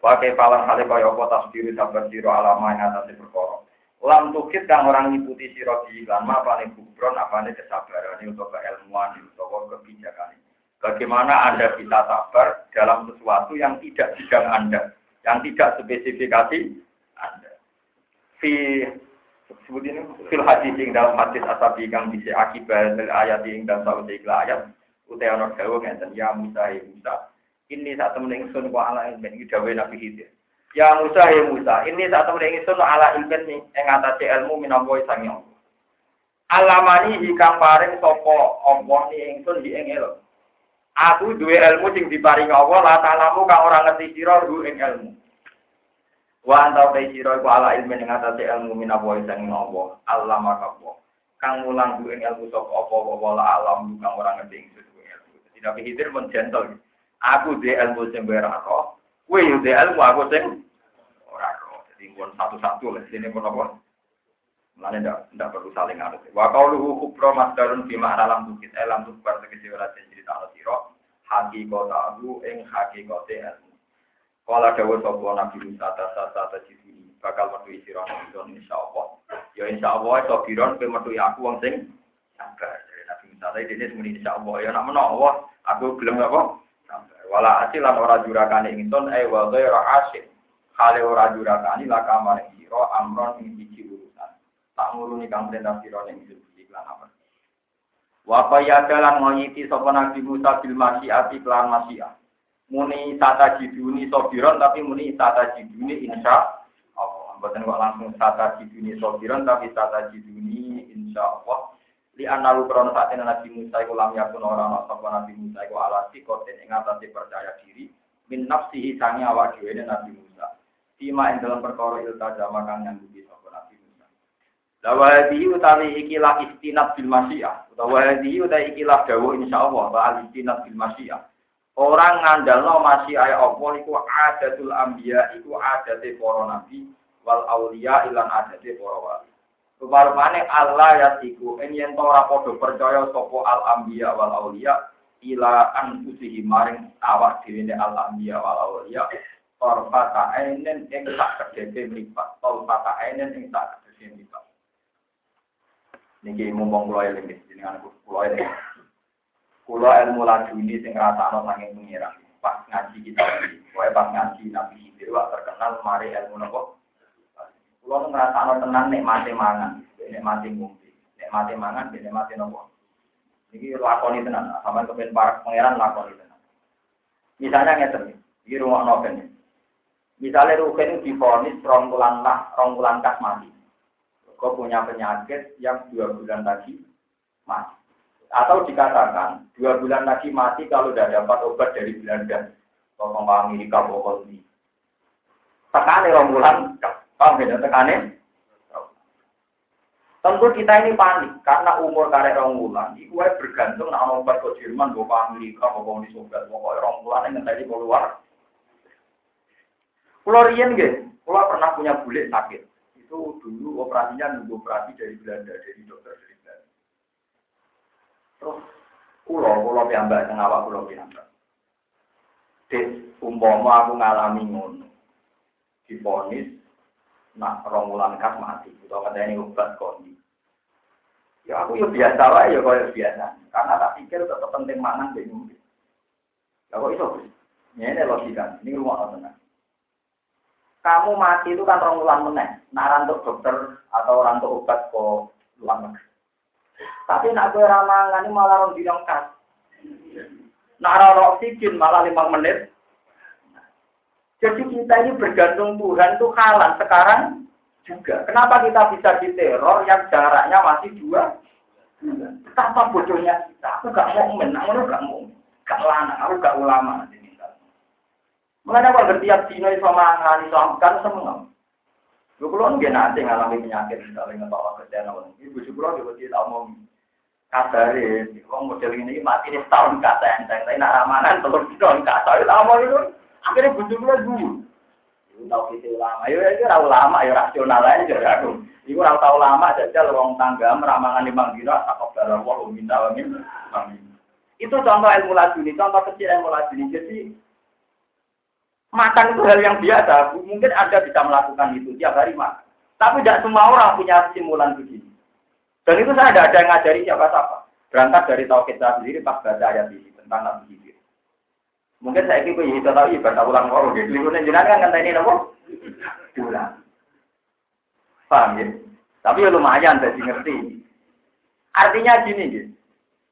Wakai palang hale kaya apa tasbiru sabar siro alama yang atas perkara. Lam tukit kang orang ngikuti siro di iklan ma nih kubron apa nih kesabaran ini untuk keilmuan untuk kebijakan Bagaimana Anda bisa sabar dalam sesuatu yang tidak bidang Anda, yang tidak spesifikasi Anda. Fi sebut ini fil hadis yang dalam hadis asabi kang bisa akibat ayat yang dalam sawit ayat ana dawuh ngeten ya Musa ya Musa ini saat temen ingsun ku ala ilmin. Iki dawuh Nabi Khidir ya Musa ya Musa. Ini saat temen ingsun ala ilmin ing atase ilmu minangka sangi Allah. Alamani hikang paring sapa Allah ni ingsun di ing ilmu aku duwe ilmu sing diparing Allah la ta'lamu kang ora ngerti sira ing ilmu. Wa anta ta sira iku ala ilmin ing atase ilmu minangka sangi Allah. Allah maka kang mulang ing ilmu sapa apa-apa la alam kang ora ngerti ingsun Nabi Khidir pun gentle. Aku di ilmu sing ora roh, kowe yo di ilmu aku sing ora roh. Jadi pun satu-satu lah sini pun apa? Mana ndak ndak perlu saling harus. Wa qauluhu kubra masdarun fi ma'na lam tukit elam tukbar tegese ora cerita ala sira hakikata aku ing hakikate ilmu. Kala dawuh sapa Nabi Musa tasa tasa jidini bakal metu sira nang insyaallah. Ya insyaallah iso biron kowe metu aku wong sing sabar. Nabi Musa tadi dene muni insyaallah ya nak menawa Aku belum apa? Wala asilan ora jurakane ingsun eh wa ghaira asyik. Hale ora jurakani la kamar sira amron ing siji urusan. Tak nguruni kang perintah sira ning siji iklan apa. Wa dalan ngoyiti sapa Nabi Musa bil masyiati kelan masyiah. Muni tata jiduni sobiron tapi muni tata jiduni insya Allah. Mboten kok langsung tata jiduni sobiron tapi tata jiduni insya Allah. Li analu krono saat ini Nabi Musa iku lam yakun orang sapa Nabi Musa iku ala sikoten ing atase percaya diri min nafsihi sangi awak dhewe Nabi Musa. Tima ing dalam perkara ilta jama kang nyanggupi sapa Nabi Musa. Lawadi utawi ikilah istinat bil masyiah. Lawadi utawi ikilah dawuh insyaallah ba istinat bil masyiah. Orang ngandalno ayat Allah iku adatul anbiya iku adate para nabi wal auliya ilan adate para wali. Rupa-rupane Allah ya iku ing yen ora padha percaya sapa al anbiya wal auliya ila anfusihi maring awak dhewe al anbiya wal auliya Torfata ainen ing sak kedete mripat, torfata ainen ing sak kedete mripat. Niki mumpung kula eling jenengan kula eling. Kulo ilmu ini sing ngrasakno saking pengira. Pas ngaji kita ini, kowe pas ngaji Nabi Khidir terkenal mari ilmu nopo. Kulo ngrasakno tenan nek mati mangan, nek mati ngombe, nek mati mangan, nek mati nopo. Iki lakoni tenan, sampean kepen para pangeran lakoni tenan. Misalnya ngeten, iki rumah noken. Misalnya Rugen difonis rong bulan lah, rong bulan kas mati. Kau punya penyakit yang dua bulan lagi mati. Atau dikatakan dua bulan lagi mati kalau tidak dapat obat dari Belanda, atau Amerika, pokok ini. Tekane rombulan, paham ya? Tekane. Tentu kita ini panik karena umur karek rombulan, itu bergantung nak obat ke Jerman, bawa Amerika, bawa di Soviet, pokoknya rombulan yang tadi keluar. Pulau Rien, pulau pernah punya bulik sakit. Itu dulu operasinya nunggu operasi dari Belanda, dari dokter dari Terus kulo kulo piyambak sing awak kulo piyambak. Des umpama aku ngalami ngono. Diponis nak rong wulan kas mati. Utawa ini obat kondi. Ya aku ya biasa wae ya kaya biasa. Karena tak pikir tetap penting mangan deh ngombe. Ya kok iso? Ini logika. Ini rumah tenang. Kamu mati itu kan rong wulan meneh. Nak rantuk dokter atau rantuk obat kok negeri. Tapi nak kue ramangan ini malah orang bilang kas. Nak oksigen malah lima menit. Jadi kita ini bergantung Tuhan tuh kalah sekarang juga. Kenapa kita bisa diteror yang jaraknya masih dua? Betapa bodohnya kita. Aku gak mau men, aku gak mau. Gak lana, aku gak ulama. Mengenai kalau setiap dino iso mangan, iso kan semua. Lu kalau nggak nanti ngalami penyakit misalnya nggak bawa ke channel, ibu juga juga tidak mau kabare, wong model ini mati ini setahun kata enteng, tapi nak ramanan telur tahun kata itu apa itu? Akhirnya bujuk lo dulu. Tahu kita ulama, ya itu ulama, ya rasional aja aku. Ibu tahu tahu lama jajal wong tangga meramangan lima dino, takut dalam wong minta wamin. Itu contoh ilmu laduni, contoh kecil ilmu laduni. Jadi makan itu hal yang biasa. Mungkin Anda bisa melakukan itu tiap hari makan. Tapi tidak semua orang punya simulan begini. Dan itu saya tidak ada yang ngajari siapa-siapa. Berangkat dari tauhid saya sendiri pas baca ayat ini tentang Nabi. Mungkin saya kira ya tahu ibadah ulang koro gitu. Lingkungan jenengan kan ini nopo? Ulang. Paham ya? Tapi ya lumayan jadi ngerti. Artinya gini gitu.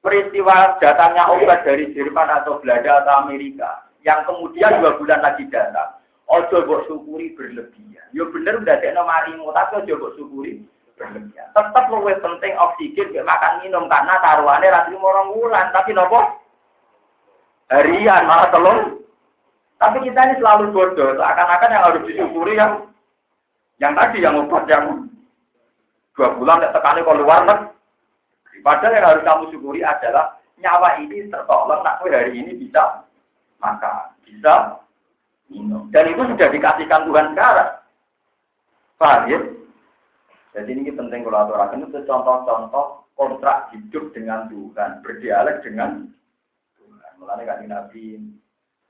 Peristiwa datangnya obat dari Jerman atau Belanda atau Amerika yang kemudian dua bulan lagi datang. Ojo bok syukuri berlebihan. Yo ya bener udah ada marimu, tapi ojo bok syukuri berlebihan. Tetap lebih penting oksigen makan minum karena taruhannya rati morong bulan. Tapi nopo harian malah telur. Tapi kita ini selalu bodoh. Seakan-akan yang harus disyukuri yang yang tadi yang obat yang dua bulan tidak tekani kalau luar negeri. Padahal yang harus kamu syukuri adalah nyawa ini tertolong. Nak hari ini bisa maka bisa minum. Dan itu sudah dikasihkan Tuhan sekarang. Paham ya? Jadi ini penting kalau aturakan itu contoh-contoh kontrak hidup dengan Tuhan, berdialek dengan. Mulanya kan Nabi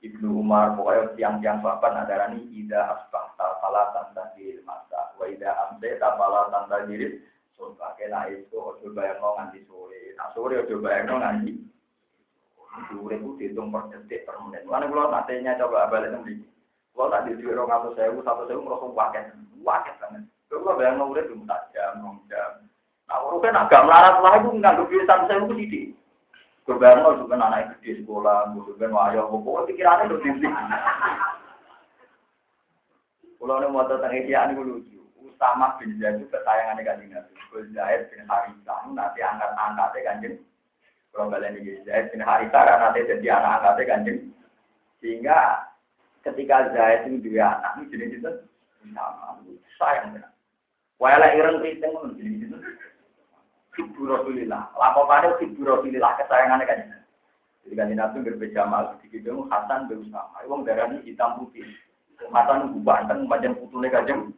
Ibnu Umar, pokoknya tiang-tiang bapak nadarani ida asbah tafala tanda diri masa, wa ida amde tafala tanda diri surga. Kena itu ojo bayang nganti sore, nah sore ojo bayang nganti sore itu dihitung per detik per menit. Mulanya kalau nantinya coba balik nanti, kalau tak di orang atau sewu, satu sewu merosot waket, waket banget. Kalau bayang mau udah cuma jam, jam. Nah, kan agak melarat lah itu nggak duit satu saya itu Kebayang juga anak gede sekolah, juga wayo, pokoknya pikirannya udah tinggi. Kalau ini mau tentang ini lucu. Usama bin Zaid itu kesayangan kanjeng Nabi. Gus bin Harithah nanti angkat-angkatnya kanjeng. Kalau kalian ini Zaid bin Harithah kan nanti jadi anak angkatnya kanjeng. Sehingga ketika Zaid itu dua anak, ini jadi itu sama. Sayang ya. Walau ireng kriting pun jadi itu. Ibu Rasulillah. Lapokannya Ibu Rasulillah kesayangannya kanjeng. Jadi kanjeng Nabi berbeda mal. Sedikit Hasan bin Usama. Wong darah ini hitam putih. Hasan itu banteng macam putune kanjeng.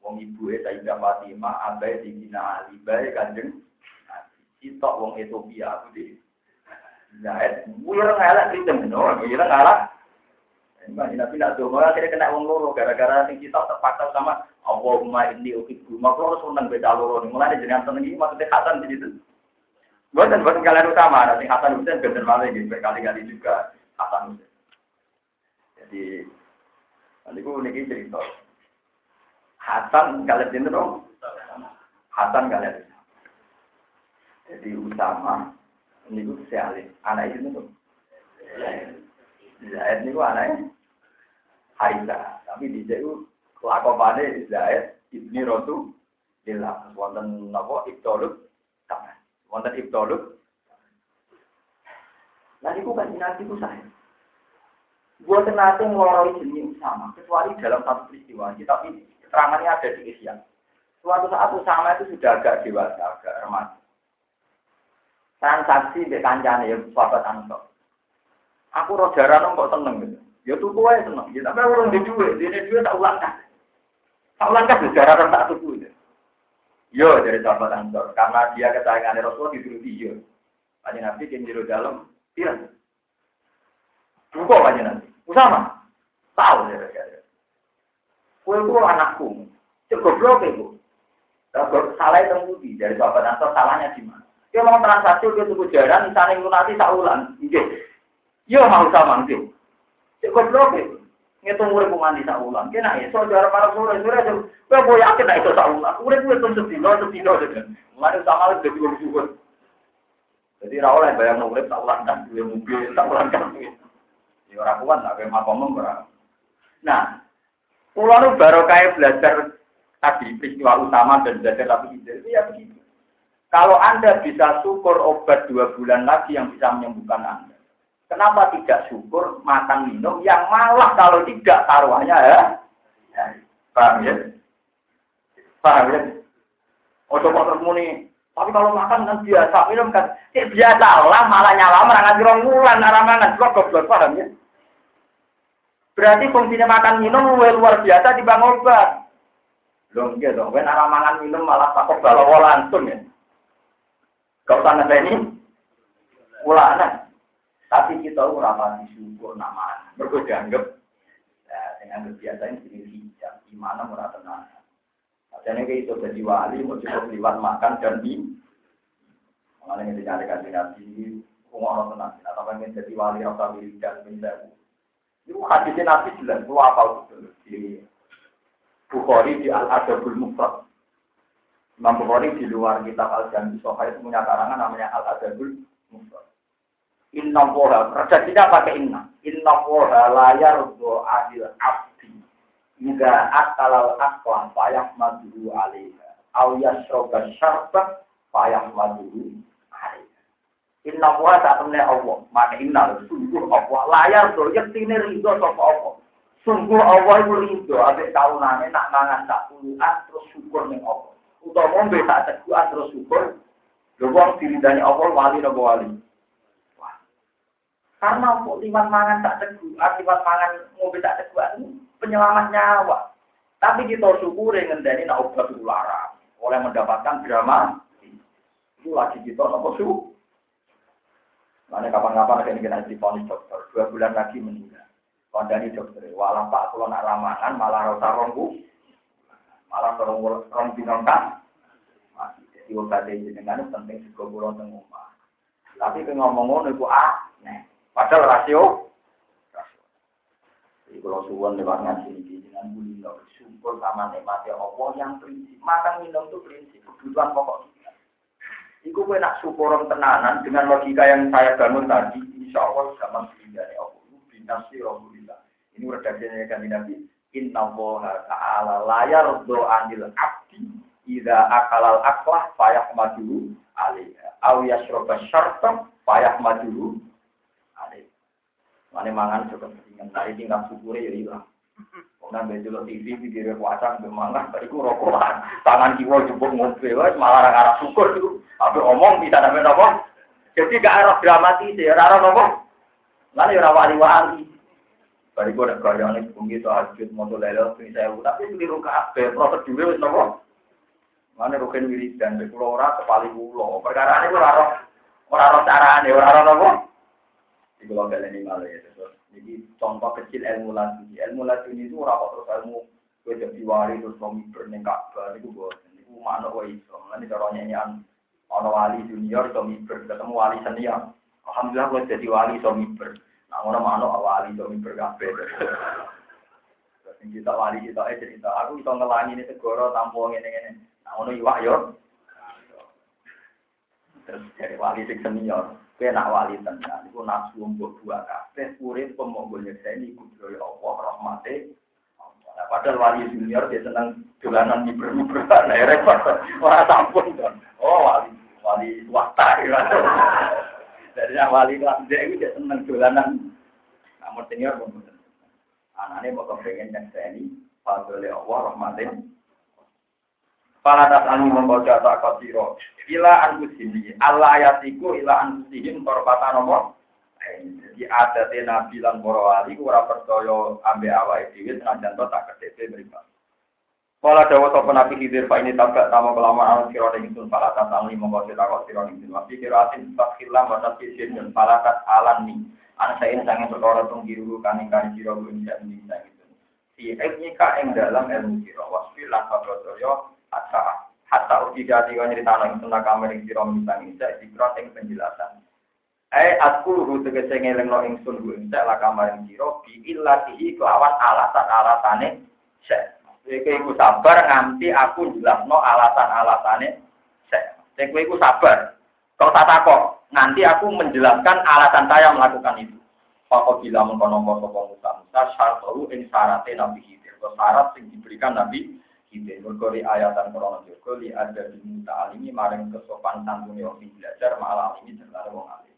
Wong ibu e Sayyidah Fatimah, abai di Bina Ali, bae kanjeng. Sitok wong Ethiopia aku di Zaid, wira ngalak kritem, no, wira ngalak. Nabi nak doa, akhirnya kena wong loro, gara-gara sing kita terpaksa sama Allahumma inni uhibbu. Maka harus seneng beda loro, mulai jenengan seneng ini maksudnya Hasan di situ. Bukan, bukan kalian utama, nanti Hasan Hussein bener malah gitu, berkali-kali juga Hasan. Jadi, nanti gue ini cerita. Hasan kalian ini dong. Hasan kalian. Jadi utama ini gue sekali anak itu tuh. Zaid ini gue anaknya Harisa. Tapi di situ kelakuannya Zaid ibni Rotu Ilah. Wonten nopo ibtoluk tangan. Wonten ibtoluk. Nah, itu kan nanti itu saya. Buat nanti ngeloroi jenis sama, kecuali dalam satu peristiwa. Tapi keterangannya ada di Isya. Suatu saat Usama itu sudah agak dewasa, agak remaja. Transaksi di kancane ya bapak Ansor. Aku roh jarang kok seneng gitu. Ya tuku aja seneng. Ya, tapi orang di duit, di duit tak ulang kan. Tak ulang kan jarang tak tuku gitu. Yo dari sahabat Ansor, karena dia kesayangan Rasul dituruti yo. Panjang Nabi yang jero dalam, tidak. Buka panjang Nabi. Usama, tahu ya. Kue ku anakku, cukup blok itu. Salah itu budi dari bapak Ansor salahnya di mana? Dia mau transaksi dia tuku jaran, misalnya lunasi saulan, iya. Iya mau sama gitu. Cukup blok itu. Ngitung urip nganti saulan. Kena iso jarak para sore sore aja. Kowe mau yakin nek iso saulan. Urip kuwi itu sedino sedino aja. Mulane sama lagi jadi wong suwun. Jadi ra oleh bayang urip saulan kan duwe mobil, saulan kan. Ya ora kuat lah kowe makom ora. Nah, Pulau nu baru kayak belajar tadi peristiwa utama dan belajar tapi itu ya begitu. Kalau Anda bisa syukur obat dua bulan lagi yang bisa menyembuhkan Anda. Kenapa tidak syukur makan minum yang malah kalau tidak taruhannya ya? ya paham ya? Paham ya? Oh coba terus. Tapi kalau makan kan biasa minum kan eh, biasa lah malah nyala merangat rong bulan arah mangan goblok paham ya? Berarti fungsinya makan minum luar biasa di bang obat. Belum gitu dong, when arah mangan minum malah takut balawa langsung ya. Kau tanya ini, ulana. Tapi kita ora di syukur nama. Mergo dianggap ya, dengan biasa ini jadi hijab, gimana murah tenang. Jadi kayak itu jadi wali, mau cukup liwat makan dan di. Mengenai yang dicarikan di nabi, kumah tenang. Atau pengen jadi wali, rasa wiridan, minta itu hadisnya Nabi jelas, lu apa itu di Bukhari di Al Adabul Mufrad. Imam Bukhari di luar kitab Al Jami Soha itu punya karangan namanya Al Adabul Mufrad. Inna woha, redaksinya pakai inna. Inna woha layar do adil abdi. Jika akalal akwa payah maduru alaiha. Au yasroga syarbah payah maduru Inna wa satemene Allah, maka inna sungguh Allah layar to yektine rido sapa Allah. Sungguh Allah iku rido ambek kaunane nak mangan tak puluhan terus syukur ning Allah. Utawa ngombe tak teguhan terus syukur. Lho wong diridani Allah wali napa wali? Karena kok liwat mangan tak teguhan, liwat mangan ngombe tak teguhan penyelamat nyawa. Tapi kita syukuri ngendani nak obat ulara oleh mendapatkan drama. Itu lagi kita nopo syukur. Mana kapan-kapan akan kita diponis dokter, dua bulan lagi meninggal. Kondani dokter, walau pak kalau nak ramangan malah rasa rongku, malah rong rong binongkan. Masih jadi obat ini dengan penting juga pulau tengumah. Tapi ngomong-ngomong itu ah, nih. Padahal rasio. Jadi kalau suwon lewat ngaji ini dengan buli bersyukur sama nikmatnya Allah yang prinsip. Makan minum itu prinsip kebutuhan pokok. Iku kowe nak syukuran tenanan dengan logika yang saya bangun tadi, insya Allah zaman sehingga Allah binasi Rasulullah. Ini redaksinya kan Nabi. Inna Allah Ta'ala layar do'anil abdi Ida akalal aklah payah maju alaiha. Aw yasroba syartam payah maju. Mana mangan cukup dengan tadi tinggal syukur ya hilang. Kemudian betul TV pikir kuasa bermangan, bariku rokokan, tangan kiwal jemput ngobrol, malah arah syukur itu. Tapi omong bisa namanya apa? Jadi gak arah dramatis ya, arah apa? Lalu ya wali wali. Bariku ada gaya nih, itu hajut, mau tuh lelo, saya tapi keliru kafe, prosedur itu apa? Mana rukin wiridan, di pulau ora kepali pulau. Perkara ini ora roh, ora roh carane, ora roh nopo. Di pulau kalian ini ya, Jadi contoh kecil ilmu laduni. Ilmu laduni itu kok terus ilmu gue jadi wali terus suami berning itu gue, itu mana gue itu. Nanti cara nyanyian, ono wali junior, suami ber, ketemu wali senior. Alhamdulillah gue jadi wali suami ber. Nah, ono mana wali suami ber kabeh. Terus kita wali kita eh cerita, aku itu ngelangi ini segoro tampung ini ini. Nah, ono iwak yo. Terus dari wali senior, kowe nak wali tenan iku nafsu mbok buah kabeh urip pemonggo nyekseni kudroyo Allah rahmate. Nah, padahal wali junior dia senang dolanan miber-miber, nah repot. Ora sampun to. Oh, wali wali swasta ya. Dari wali kelas dia itu dia senang dolanan. Namun senior pun Anaknya mau kepengen nyekseni, padahal Allah rahmate. Pala tas anu membaca tak kotiro. Ila anfusihim. Allah ayatiku ila anfusihim korpata nomor. Jadi ada nabi lan para ora percaya ambek awake dhewe senajan to tak kedepe mripat. Kala dawa sapa nabi hidir fa ini tabak tama kelama anu sira ning sun pala tas anu membaca tak kotiro ning sun. Wabi kiratin fakhillam wa tafisin dan pala tas alan ni. Ana saen sange perkara tung giru kaning kan sira kuwi ing itu. Si eknika ing dalam ilmu sira wasfi hatta. Hatta jadi kan cerita nang sunnah kamar yang sira misang isa dikron ing penjelasan. Eh aku ru tegese ngelingno ingsun ku insa la kamar yang sira bi illatihi kelawan alasan-alasane sek Kowe iku sabar nganti aku jelasno alasan-alasane sek. Kowe iku sabar. Kau tak takok, nanti aku menjelaskan alasan saya melakukan itu. Pokok bila mengkono sapa Musa Musa syaratu ing syarate Nabi Khidir. Syarat yang diberikan Nabi Gitu, mergo li ayatan krono juga li ada di muta alimi maring kesopan santune wong belajar malah ini jelas wong alim.